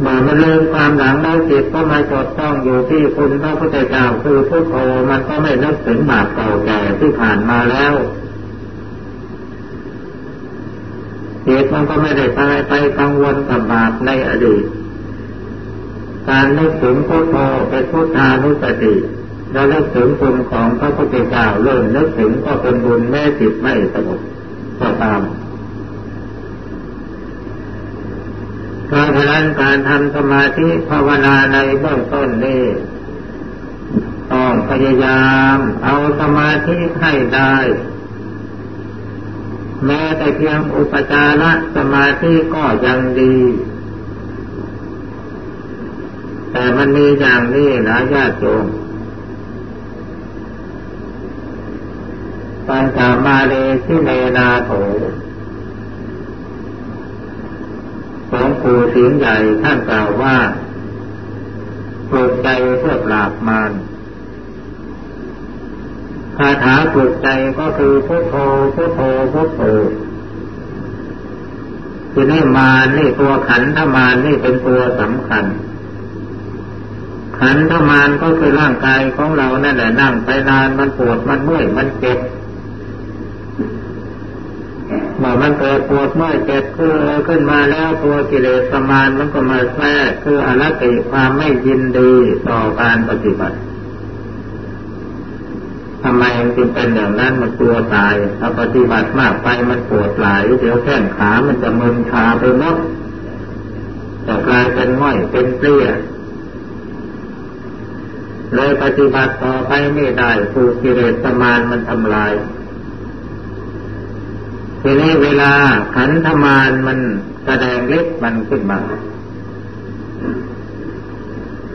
เมื่อมันลืมความหลังแล้วจิตก็มาจดต้องอยู่ที่คุณพระพุทธเจ้าคือพุทโธมันก็ไม่นึกถึงบาปเก่าแก่ที่ผ่านมาแล้วจิตมันก็ไม่ได้ไปไปกังวลกับบาปในอดีต การนึกถึงพุทโธเป็นพุทธานุสติเราเลิกถึงคุณของพระพุทธเจ้าเริ่มนึกถึงก็เป็นบุญแม่จิตไม่สงบก็ตามเพราะฉะ นั้นการทำสมาธิภาวนาในเบื้องต้นนี้ต้องพยายามเอาสมาธิให้ได้ แม้แต่เพียงอุปจารสมาธิก็ยังดี แต่มันมีอย่างนี้นะญาติโยมปัญจามาเลสิเมนาโถ หลวงปู่สิงใหญ่ท่านกล่าวว่าปลุกใจเพื่อปราบมารคาถาปลุกใจก็คือพุทโธพุทโธพุทโธทีนี้มานี่ตัวขันธมานนี่เป็นตัวสำคัญ ขันธมานก็คือร่างกายของเรานั่นแหละนั่งไปนานมันปวดมันเมื่อยมันเจ็บ มื่อมันเกิดปวดเมื่อยเจ็บคือขึ้นมาแล้วตัวกิเลสมานมันก็มาแทรกคืออรัตติความไม่ยินดีต่อการปฏิบัติทำไมมันจึงเป็นอย่างนั้นมันกลัวตายถ้าปฏิบัติมากไปมันปวดหลายเดี๋ยวแข้งขามันจะมึนชาไปหมดจะกลายเป็นง่อยเป็นเปรี้ยเลยปฏิบัติต่อไปไม่ได้ถูกกิเลสมานมันทำลาย ทีนี้เวลาขันธมานมันแสดงเล็กมันขึ้นมา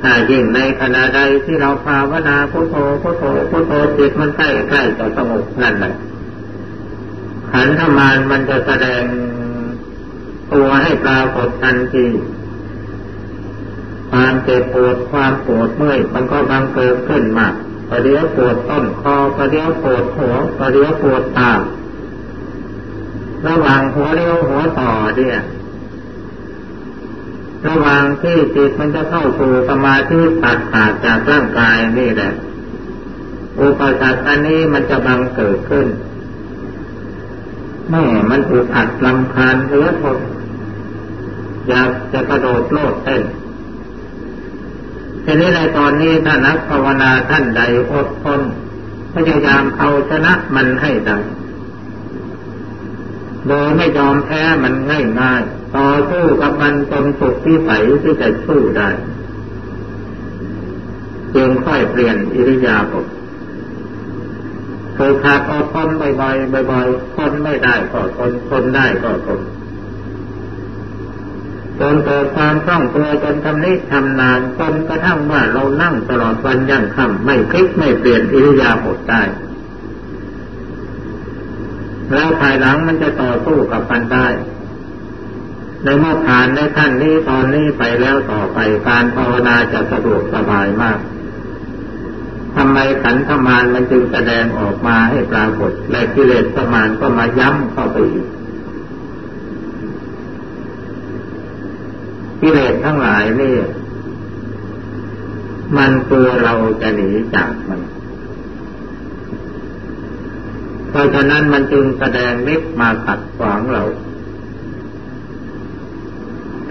ถ้ายิ่งในขณะใดที่เราภาวนาพุทโธพุทโธพุทโธจิตมันใกล้ใกล้จะสงบนั่นแหละขันธมานมันจะแสดงตัวให้ปรากฏทันทีความเจ็บปวดความปวดเมื่อยมันก็บังเกิดขึ้นมากประเดี๋ยวปวดต้นคอประเดี๋ยวปวดหัวประเดี๋ยวปวดตา ระหว่างหัวเรียวหัวต่อเนี่ยระหว่างที่จิตมันจะเข้าสู่สมาธิตัดขาดจากร่างกายนี่แหละ อุปสรรคอันนี้มันจะบังเกิดขึ้นแม่มันอุอัดลำคาญเหลือทนอยากจะกระโดดโลดเต้นทีนี้ในตอนนี้ถ้านักภาวนาท่านใดอดทนพยายามเอาชนะมันให้ได้ โดยไม่ยอมแพ้มันง่ายง่ายต่อสู้กับมันจนสุดที่ใสที่จะสู้ได้จึงค่อยเปลี่ยนอิริยาบถเคยขาดอดทนบ่อยๆบ่อยๆทนไม่ได้ก็ทนทนได้ก็ทนจนเกิดความคล่องตัวจนทำนิทำนานจนกระทั่งว่าเรานั่งตลอดวันยั่งค่ำไม่คลิกไม่เปลี่ยนอิริยาบถได้ แล้วภายหลังมันจะต่อสู้กับมันได้ ในเมื่อผ่านในขั้นนี้ตอนนี้ไปแล้วต่อไปการภาวนาจะสะดวกสบายมากทำไมขันธมานมันจึงแสดงออกมาให้ปรากฏ และกิเลสสมานก็มาย้ำเข้าไปอีกกิเลสทั้งหลายนี่ มันตัวเราจะหนีจากมัน เพราะฉะนั้นมันจึงแสดงฤทธิ์มาขัดขวางเรา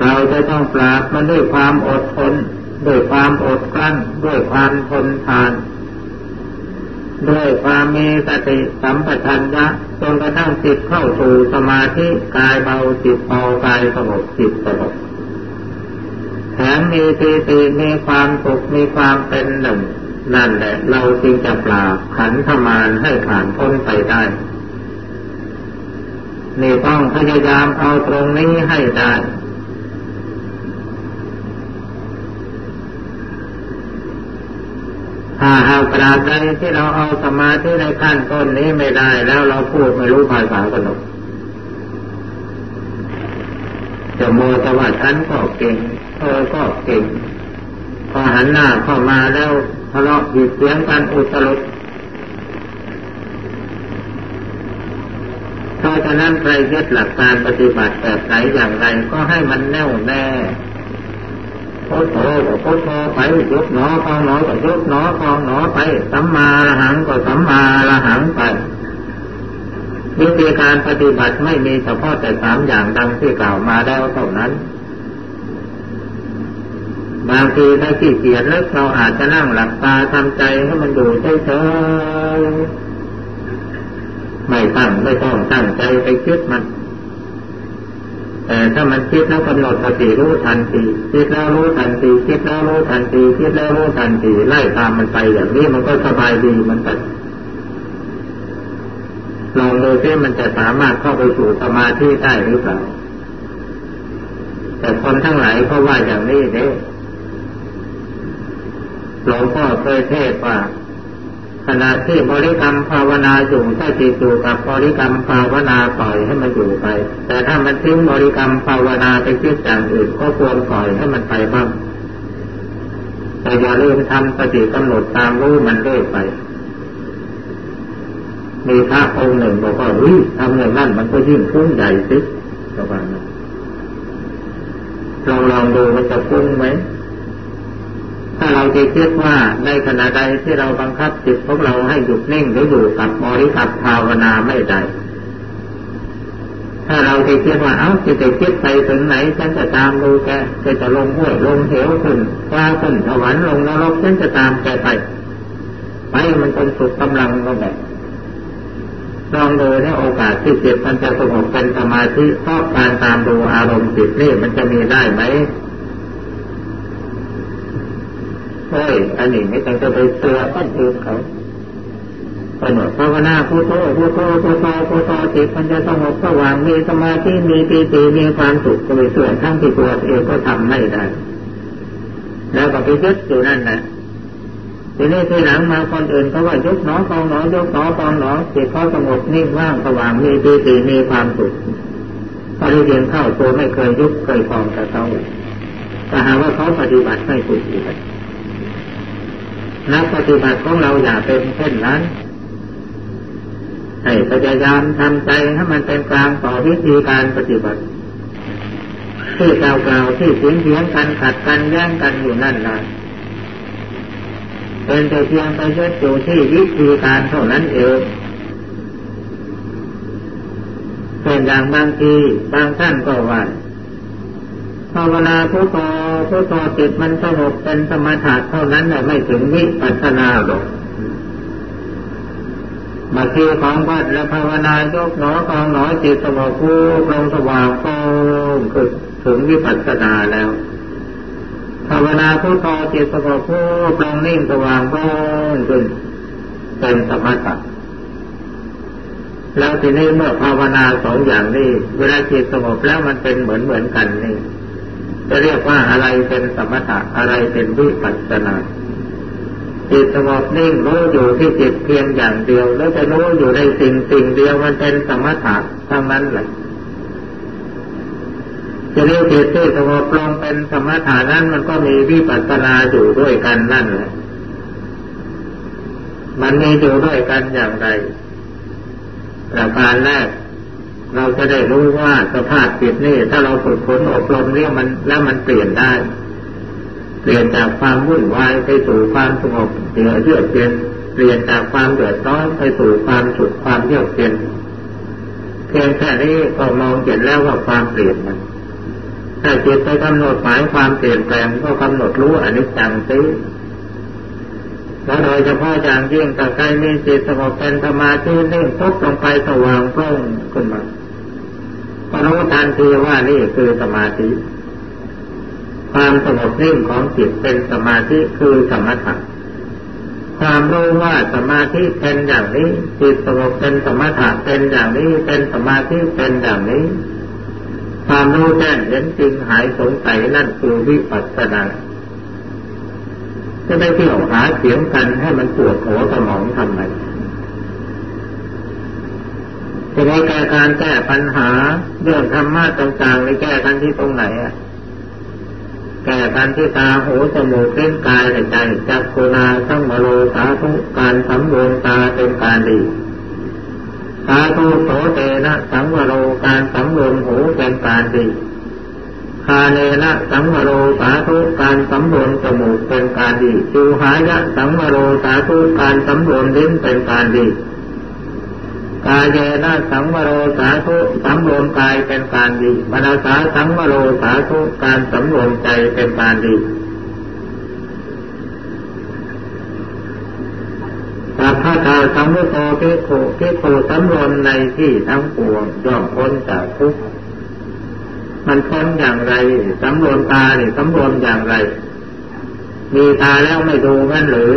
เราจะต้องปราบมันด้วยความอดทนด้วยความอดกลั้นด้วยความทนทาน ด้วยความมีสติสัมปชัญญะจนกระทั่งจิตเข้าสู่สมาธิกายเบาจิตเบากายสงบจิตสงบแถมมีปีติมีความสุขมีความเป็นหนึ่ง นั่นแหละเราจึงจะปราบขันธมารให้ผ่านพ้นไปได้นี่ต้องพยายามเอาตรงนี้ให้ได้ ถ้าเอากราบใดที่เราเอาสมาธิในขั้นต้นนี้ไม่ได้แล้วเราพูดไม่รู้ภาษากันหรอกจะโมตว่าฉันก็เก่งเธอก็เก่งพอหันหน้าเข้ามาแล้ว ทะเลาะผิดเสียงกันอุตลุดเพราะฉะนั้นใครยึดหลักการปฏิบัติแบบไหนอย่างไรก็ให้มันแน่วแน่พุทโธก็พุทโธไปยุบหนอพองหนอก็ยุบหนอพองหนอไปสัมมาละหังก็สัมมาละหังไปวิธีการปฏิบัติไม่มีเฉพาะแต่สามอย่างดังที่กล่าวมาแล้วเท่านั้น บางทีถ้าขี้เกียจแล้วเราอาจจะนั่งหลับตาทำใจให้มันอยู่เฉยๆไม่ตั้งไม่ต้องตั้งใจไปคิดมันแต่ถ้ามันคิดแล้วกำหนดสติรู้ทันทีคิดแล้วรู้ทันทีคิดแล้วรู้ทันทีคิดแล้วรู้ทันทีไล่ตามมันไปอย่างนี้มันก็สบายดีมันแต่ลองดูซิมันจะสามารถเข้าไปสู่สมาธิได้หรือเปล่าแต่คนทั้งหลายก็ว่าอย่างนี้เด้ห ลวงพ่อเคยเทศว่าขณะที่บริกรรมภาวนาอยู่ถ้าจิตอยู่กับบริกรรมภาวนาปล่อยให้มันอยู่ไป แต่ถ้ามันทิ้งบริกรรมภาวนาไปคิดอย่างอื่นก็ควรปล่อยให้มันไปบ้างแต่อย่าลืมทำสติกำหนดตามรู้มันเรื่อยไป มีพระองค์หนึ่งบอกว่าอุ้ยทำอย่างนั้นมันก็ยิ่งฟุ้งใหญ่สิประมาณนั้นลองลองดูมันจะฟุ้งไหม ถ้าเราจะคิดว่าในขณะใดที่เราบังคับจิตของเราให้หยุดนิ่งหรืออยู่กับบริกรรมภาวนาไม่ได้ถ้าเราจะคิดว่าเอ้าจะจะคิดไปถึงไหนฉันจะตามดูแกจะจะลงห้วยลงเหวขึ้นฟ้าขึ้นสวรรค์ลงนรกฉันจะตามแกไปไปมันเป็นสุดกำลังก็แบบลองดูในโอกาสที่จิตมันจะสงบเป็นสมาธิเพราะการตามดูอารมณ์จิตนี่มันจะมีได้ไหม เฮ้ยอันนี้ไม่ต้องจะไปเตือนต้นตือนเขาปนภาวนาพุทโธพุทโธพุทโธพุทโธจิตมันจะสงบสว่างมีสมาธิมีปีติมีความสุขก็ไปเสื่อทั้งที่ตัวเองก็ทำไม่ได้ แล้วก็ไปยึดอยู่นั่นนะทีนี้ทีหลังมาคนอื่นเขาว่ายกหนอฟองหนอยกหนอฟองหนอจิตเขาสงบนิ่งว่างสว่างมีปีติมีความสุขพอได้เรียนเข้าตัวไม่เคยยุบเคยฟองแต่เขาแต่หาว่าเขาปฏิบัติไม่ถูก นักปฏิบัติของเราอย่าเป็นเช่นนั้นให้พยายามทำใจให้มันเป็นกลางต่อวิธีการปฏิบัติ ที่กล่าวๆที่เสียงเสียงกันขัดกันแย่งกันอยู่นั่นนะเป็นแต่เพียงไปยึดอยู่ที่วิธีการเท่านั้นเองเป็นอย่างบางทีบางท่านก็ว่า ภาวนาพุทโธพุทโธจิตมันสงบเป็นสมถะเท่านั้นแหละไม่ถึงวิปัสสนาหรอกมาทีของวัดและภาวนายกหนอของหนอจิตสงบผู้ลงสว่างโงคือถึงวิปัสสนาแล้วภาวนาพุทโธจิตสงบผู้ลงนิ่งสว่างโงขึ้นเป็นสมถะแล้วทีนี้เมื่อภาวนาสองอย่างนี้ เวลาจิตสงบแล้วมันเป็นเหมือนเหมือนกันนี่ จะเรียกว่าอะไรเป็นสมถะอะไรเป็นวิปัสสนาจิตสงบนิ่งรู้อยู่ที่จิตเพียงอย่างเดียว แล้วจะรู้อยู่ในสิ่งสิ่งเดียวมันเป็นสมถะทั้งนั้นแหละจะเรียกจิตที่สงบลงเป็นสมถะนั้นมันก็มีวิปัสสนาอยู่ด้วยกันนั่นแหละมันมีอยู่ด้วยกันอย่างไรประการแรก เราจะได้รู้ว่าสภาพจิตนี่ถ้าเราฝึกฝนอบรมเรียมันแล้วมันเปลี่ยนได้ เปลี่ยนจากความวุ่นวายไปสู่ความสงบเหนือเยือกเย็นเปลี่ยนจากความเดือดร้อนไปสู่ความสุขความเยือกเย็นเพียงแค่นี้ก็มองเห็นแล้วว่าความเปลี่ยนมันถ้าจิตไปกำหนดหมายความเปลี่ยนแปลงก็กำหนดรู้อนิจจังซิแล้วโดยเฉพาะอย่างยิ่งถ้าใครมีจิตสงบเป็นสมาธินิ่งปุ๊บลงไปสว่างโปร่งขึ้นมา รู้ทันทีว่านี่คือสมาธิ ความสงบนิ่งของจิตเป็นสมาธิคือสมถะความรู้ว่าสมาธิเป็นอย่างนี้จิตสงบเป็นสมถะเป็นอย่างนี้เป็นสมาธิเป็นอย่างนี้ ความรู้แจ้งเห็นจริงหายสงสัยนั่นคือวิปัสสนาจะไม่เที่ยวหาเสียงกันให้มันปวดหัวสมองทำไม จะได้แก้การแก้ปัญหาเรื่องธรรมะต่างๆในแก้กันที่ตรงไหนอะแก่การที่ตาหูจมูกเล่นกายในใจจักโนาทั้งมโลสาธุการสำรวมตาเป็นการดีสาธุโสเตนะสังวโรการสำรวมหูเป็นการดีคาเนนะสังวโรสาธุการสำรวมจมูกเป็นการดีจูหายะสังวโรสาธุการสำรวมลิ้นเป็นการดี กายเยนะสังวโรสาธุสำรวมกายเป็นการดีมนาสาสังวโรสาธุการสำรวมใจเป็นการดีสัพพะตาสัมมุโตเิโขเิโขสำรวมในที่ทั้งปวงย่อมพ้นจากทุกข์มันพ้นอย่างไรสำรวมตาเนี่ยสำรวมอย่างไร มีตาแล้วไม่ดูงั้นหรือ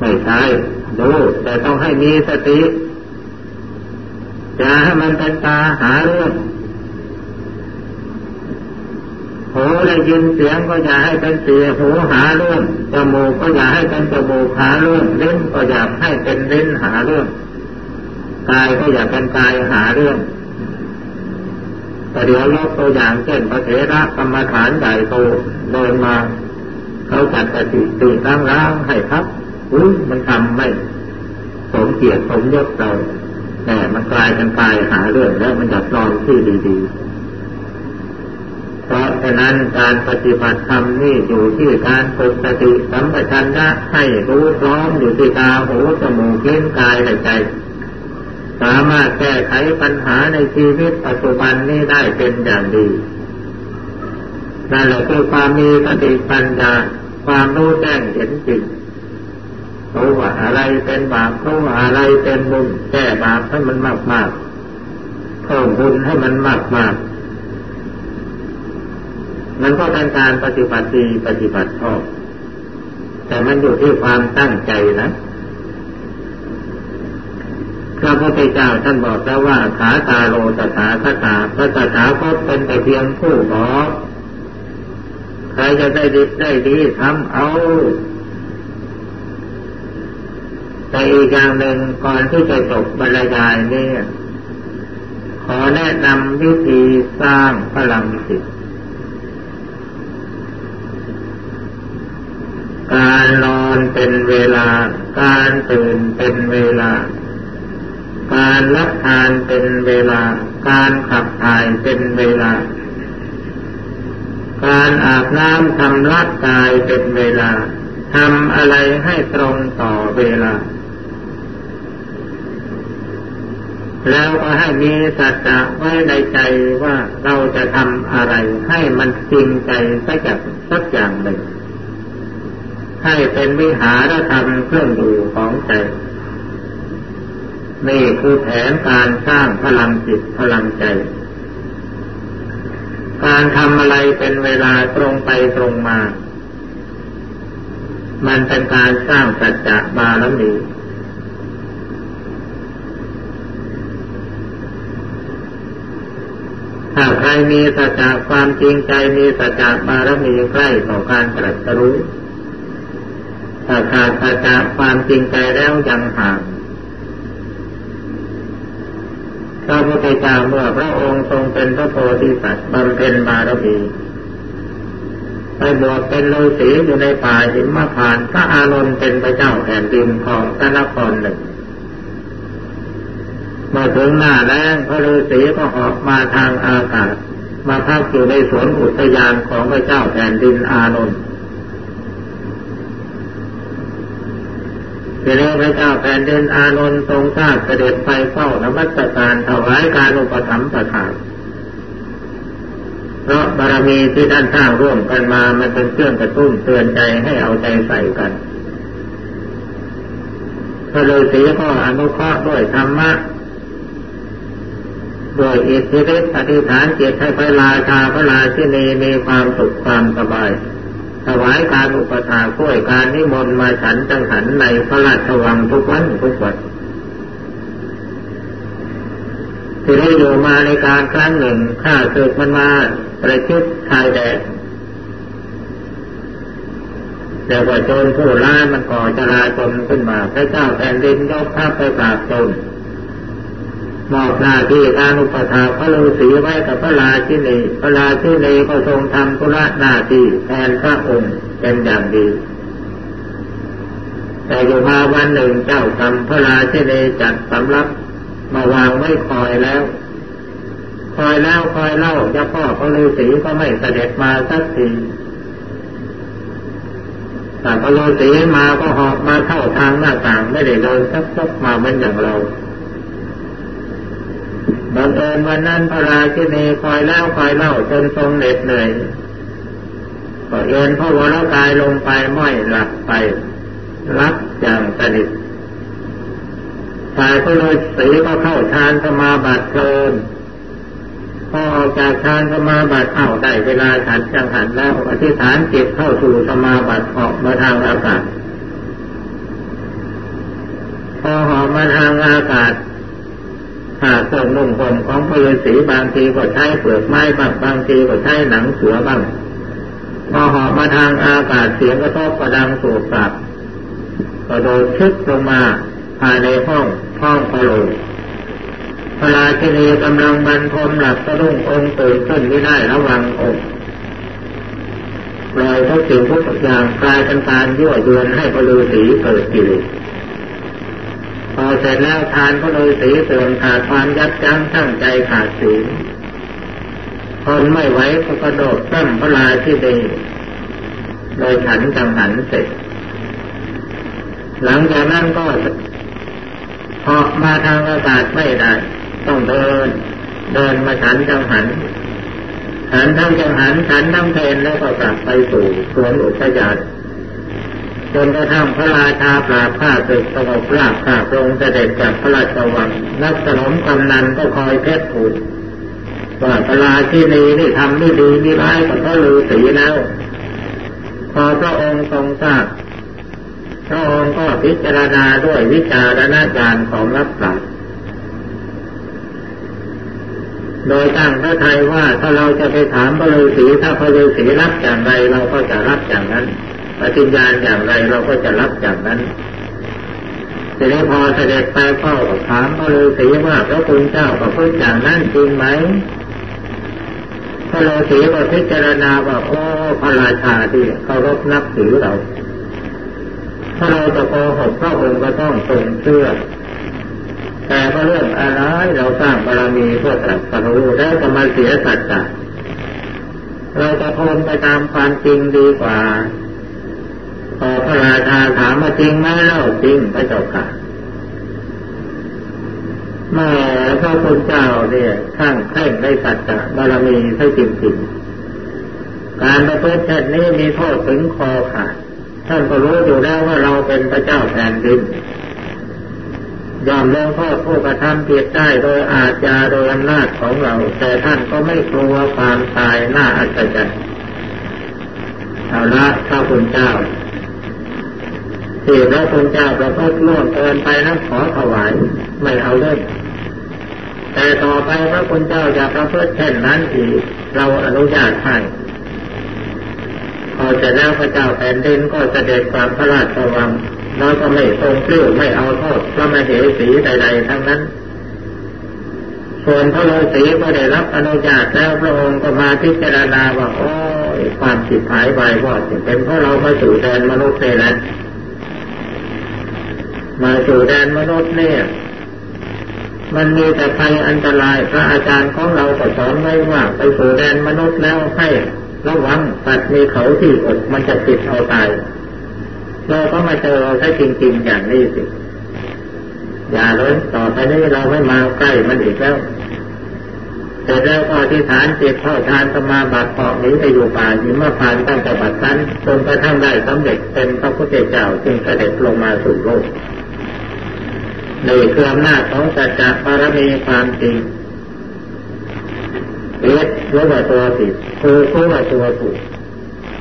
ไม่ใช่ดูแต่ต้องให้มีสติ อย่าให้มันเป็นตาหาเรื่องหูได้ยินเสียงก็อย่าให้เป็นเสียหูหาเรื่องจมูกก็อย่าให้เป็นจมูกหาเรื่องลิ้นก็อย่าให้เป็นลิ้นหาเรื่องกายก็อย่าเป็นกายหาเรื่องแต่เดี๋ยวยกตัวอย่างเช่นพระเถระกรรมฐานใหญ่โตเดินมา เขาจัดปฏิติตั้งร้างให้ครับอุ้ยมันทำไม่ สมเกียรติสมยศเรา แต่มันกลายเป็นกายหาเรื่องแล้วมันอยากนอนที่ดีๆ เพราะฉะนั้นการปฏิบัติธรรมนี่อยู่ที่การฝึกสติสัมปชัญญะให้รู้พร้อมอยู่ที่ตาหูจมูกลิ้นกายและใจ สามารถแก้ไขปัญหาในชีวิตปัจจุบันนี้ได้เป็นอย่างดี นั่นแหละคือความมีสติปัญญาความรู้แจ้งเห็นจริง รู้ว่าอะไรเป็นบาปรู้ว่าอะไรเป็นบุญแก้บาปให้มันมากมากเพิ่มบุญให้มันมากมากมันก็เป็นการปฏิบัติดีปฏิบัติชอบแต่มันอยู่ที่ความตั้งใจนะพระพุทธเจ้าท่านบอกแล้วว่าขาตาโลตถาคตาพระตถาคตเป็นแต่เพียงผู้บอกใครจะได้ดีได้ดีทำเอา แต่อีกอย่างหนึ่งก่อนที่จะจบบรรยายนี่ขอแนะนำวิธีสร้างพลังจิตการนอนเป็นเวลา การตื่นเป็นเวลา การรับทานเป็นเวลา การขับถ่ายเป็นเวลา การอาบน้ำทำร่างกายเป็นเวลาทำอะไรให้ตรงต่อเวลา แล้วก็ให้มีสัจจะไว้ในใจว่าเราจะทำอะไรให้มันจริงใจสักอย่างสักอย่างหนึ่งให้เป็นวิหารธรรมเครื่องอยู่ของใจนี่คือแผนการสร้างพลังจิตพลังใจ การทำอะไรเป็นเวลาตรงไปตรงมา มันเป็นการสร้างสัจจะบารมี ถ้าใครมีสัจจะความจริงใจมีสัจจะบารมีใกล้ต่อการตรัสรู้ถ้าขาดสัจจะความจริงใจแล้วยังห่างพระพุทธเจ้าเมื่อพระองค์ทรงเป็นพระโพธิสัตว์บำเพ็ญบารมีไปบวชเป็นฤาษีอยู่ในป่าหิมพานต์พระอานนท์เป็นพระเจ้าแผ่นดินของพระนครหนึ่ง มาถึงหน้าแรงพระฤาษีก็ออกมาทางอากาศ มาพักอยู่ในสวนอุทยานของพระเจ้าแผ่นดินอานนท์ทีนี้พระเจ้าแผ่นดินอานนท์ทรงทราบเสด็จไปเฝ้านมัสการถวายการอุปถัมภ์ประทานเพราะบารมีที่ท่านสร้างร่วมกันมา มันเป็นเครื่องกระตุ้นเตือนใจให้เอาใจใส่กันพระฤาษีก็อนุเคราะห์ด้วยธรรมะ ด้วยอิทธิฤทธิอธิษฐานเจตให้พระราชาพระราชินีมีความสุขความสบายถวายการอุปถาช่วยการนิมนต์มาฉันจังหันในพระราชวังทุกวันทุกวันที่ได้อยู่มาในการครั้งหนึ่งข้าศึกมันมาประชิดชายแดนแต่ว่าโจรผู้ร้ายมันก่อจราจนขึ้นมา พระเจ้าแผ่นดินยกทัพไปปราบโจร มอบหน้าที่การอุปถาพระฤาษีไว้กับพระราชินีพระราชินีก็ทรงทำธุระหน้าที่แทนพระองค์เป็นอย่างดี แต่อยู่มาวันหนึ่งเจ้ากรรมพระราชินีจัดสำรับมาวางไว้คอยแล้ว คอยแล้วคอยเล่าเจ้าพ่อพระฤาษีก็ไม่เสด็จมาสักทีแต่พระฤาษีมาก็หอบมาเข้าทางหน้าต่างไม่ได้เดินสักซกมาเหมือนอย่างเรา บังเอิญวันนั้นพระราชินีคอยแล้วคอยเล่าจนทรงเหน็ดเหนื่อยก็เอ็นพระวรกายลงไปม้อยหลับไปรับอย่างสนิทชายก็เลยสีก็เข้าฌานสมาบัติเพลินพอออกจากฌานสมาบัติเอาได้เวลาฉันจังหันแล้วอธิษฐานจิตเข้าสู่สมาบัติออกมาทางอากาศพอหอมาทางอากาศ หาเครื่องนุ่งห่มของพระฤาษีบางทีก็ใช้เปลือกไม้บ้างบางทีก็ใช้หนังเสือบ้างพอหอบมาทางอากาศเสียงกระทบกระดังสูบสับกระโดดชึกลงมาภายในห้องห้องพะโลพระราชินีกำลังบรรทมหลับสะดุ้งองค์ตื่นขึ้นไม่ได้ระวังองค์ปล่อยทุกสิ่งทุกอย่างกลายเป็นการยั่วยวนให้พระฤาษีเกิดกิเลส พอเสร็จแล้วทานก็เลยสีเสื่อมขาดความยับยั้งตั้งใจขาดศีลพนไม่ไหวก็กระโดดตั้มพระลาที่ดีโดยฉันจังหันเสร็จ หลังจากนั้นก็พอมาทางอากาศไม่ได้ ต้องเดิน เดินมาฉันจังหันฉันทั้งจังหันฉันทั้งเพนแล้วก็กลับไปสู่สวนอุทยาน จนกระทั่งพระราชาปราบข้าศึกสงบราบข้าพระองค์เสด็จจากพระราชวังนักสนมกำนันก็คอยเพชรผูกว่าพระราชินีนี่ทำไม่ดีไม่ร้ายก็เพระลือสีแล้ว พอพระองค์ทรงทราบพระองค์ก็พิจารณาด้วยวิจารณญาณของรับปราชโดยตั้งพระทัยว่าถ้าเราจะไปถามพระฤาษีถ้าพระฤาษีรับอย่างไรเราก็จะรับอย่างนั้น ปฏิญญาณอย่างไรเราก็จะรับอย่างนั้นทีนี้พอเสด็จไปก็ถามพระฤาษีว่าพระคุณเจ้าก็พูดอย่างนั้นจริงไหมพระฤาษีก็พิจารณาว่าโอ้พระราชาที่เคารพนับถือเรา ถ้าเราจะโกหกพระองค์ก็ต้องทรงเชื่อ แต่ก็เรื่องอะไรเราสร้างบารมีเพื่อตรัสรู้แล้วจะมาเสียสัจจะเราจะทนไปตามความจริงดีกว่า พอพระราชาถามมาจริงไหมเล่าจริงพระเจ้าค่ะแม่พระคุณเจ้าเนี่ยข้างแข่งได้สัจจะบารมีใช่จริงๆการประพฤติเช่นนี้มีโทษถึงคอขาดท่านก็รู้อยู่แล้วว่าเราเป็นพระเจ้าแผ่นดินยอมลงโทษผู้กระทำผิดได้โดยอาญาโดยอำนาจของเรา แต่ท่านก็ไม่กลัวความตายน่าอัศจรรย์เอาละข้าคุณเจ้า ที่พระคุณเจ้าประพฤติล่วงเกินไปนั้นขอถวายไม่เอาเลยแต่ต่อไปพระคุณเจ้าจะประพฤติเช่นนั้นอีกเราอนุญาตให้พอเสร็จแล้วพระเจ้าแผ่นดินก็เสด็จความพระราชวังเราก็ไม่ทรงเปลี้ยวไม่เอาโทษพระมเหสีใดๆทั้งนั้น ส่วนพระฤาษีก็ได้รับอนุญาตแล้วพระองค์ก็มาพิจารณาว่าโอ้ความผิดหายไปว่าเป็นเพราะเรามาสู่แดนมนุษย์เลยนะ มาสู่แดนมนุษย์เนี่ย มันมีแต่ภัยอันตราย พระอาจารย์ของเราก็สอนไว้ว่าไปสู่แดนมนุษย์แล้วให้ระวังสัตว์มีเขาที่อกมันจะติดเอาตายเราก็มาเจอเราได้จริงๆอย่างนี้สิอย่าเลยต่อไปนี้เราไม่มาใกล้มันอีกแล้วแต่แล้วก็ที่ฐานเจิตเข้าทานสมาบัติเกาะนี้ไปอยู่ป่าหิมพานตั้งแต่บัดนั้นจนกระทั่งได้สำเร็จเป็นพระพุทธเจ้าจึงเสด็จลงมาสู่โลก นี่คืออำนาจของสัจจะบารมีความจริงเอ็ดรู้ว่าตัวผิดคือรู้ว่าตัวถูก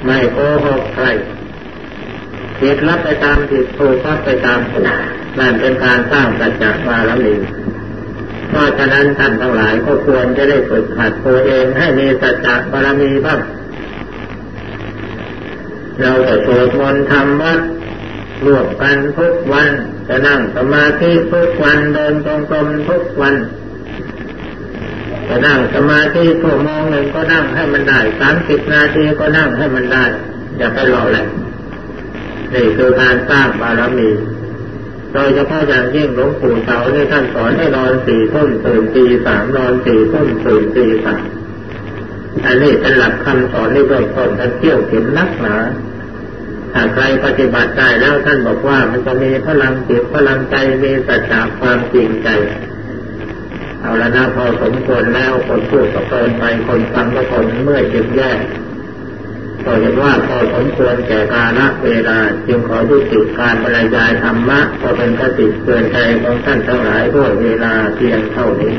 ไม่โกหกใครผิดรับไปตามผิดถูกรับไปตามถูกนั่นเป็นการสร้างสัจจะบารมีเพราะฉะนั้นท่านทั้งหลายก็ควรจะได้ฝึกหัดตัวเองให้มีสัจจะบารมีบ้างเราจะสวดมนต์ทำวัดร่วมกันทุกวัน จะนั่งสมาธิทุกวันเดินตรงกรมทุกวันจะนั่งสมาธิชั่วโมงหนึ่งก็นั่งให้มันได้สามสิบนาทีก็นั่งให้มันได้ อย่าไปหลอแหละนี่คือการสร้างบารมี โดยเฉพาะอย่างยิ่งหลวงปู่เสาที่ท่านสอนให้นอนสี่ทุ่มตื่นตีสามนอนสี่ทุ่มตื่นตีสามอันนี้เป็นหลักคำสอนในเบื้องต้นท่านเที่ยวเห็นนักหนา ถ้าใครปฏิบัติได้แล้วท่านบอกว่ามันจะมีพลังจิตพลังใจมีสัจจะความจริงใจเอาละนะพอสมควรแล้วคนพูดก็เกินไปคนฟังก็คนเมื่อยจึงแย่ก็เห็นว่าพอสมควรแก่กาลเวลาจึงขอยุติการบรรยายธรรมะก็เป็นกติเตือนใจของท่านทั้งหลายด้วยเวลาเพียงเท่านี้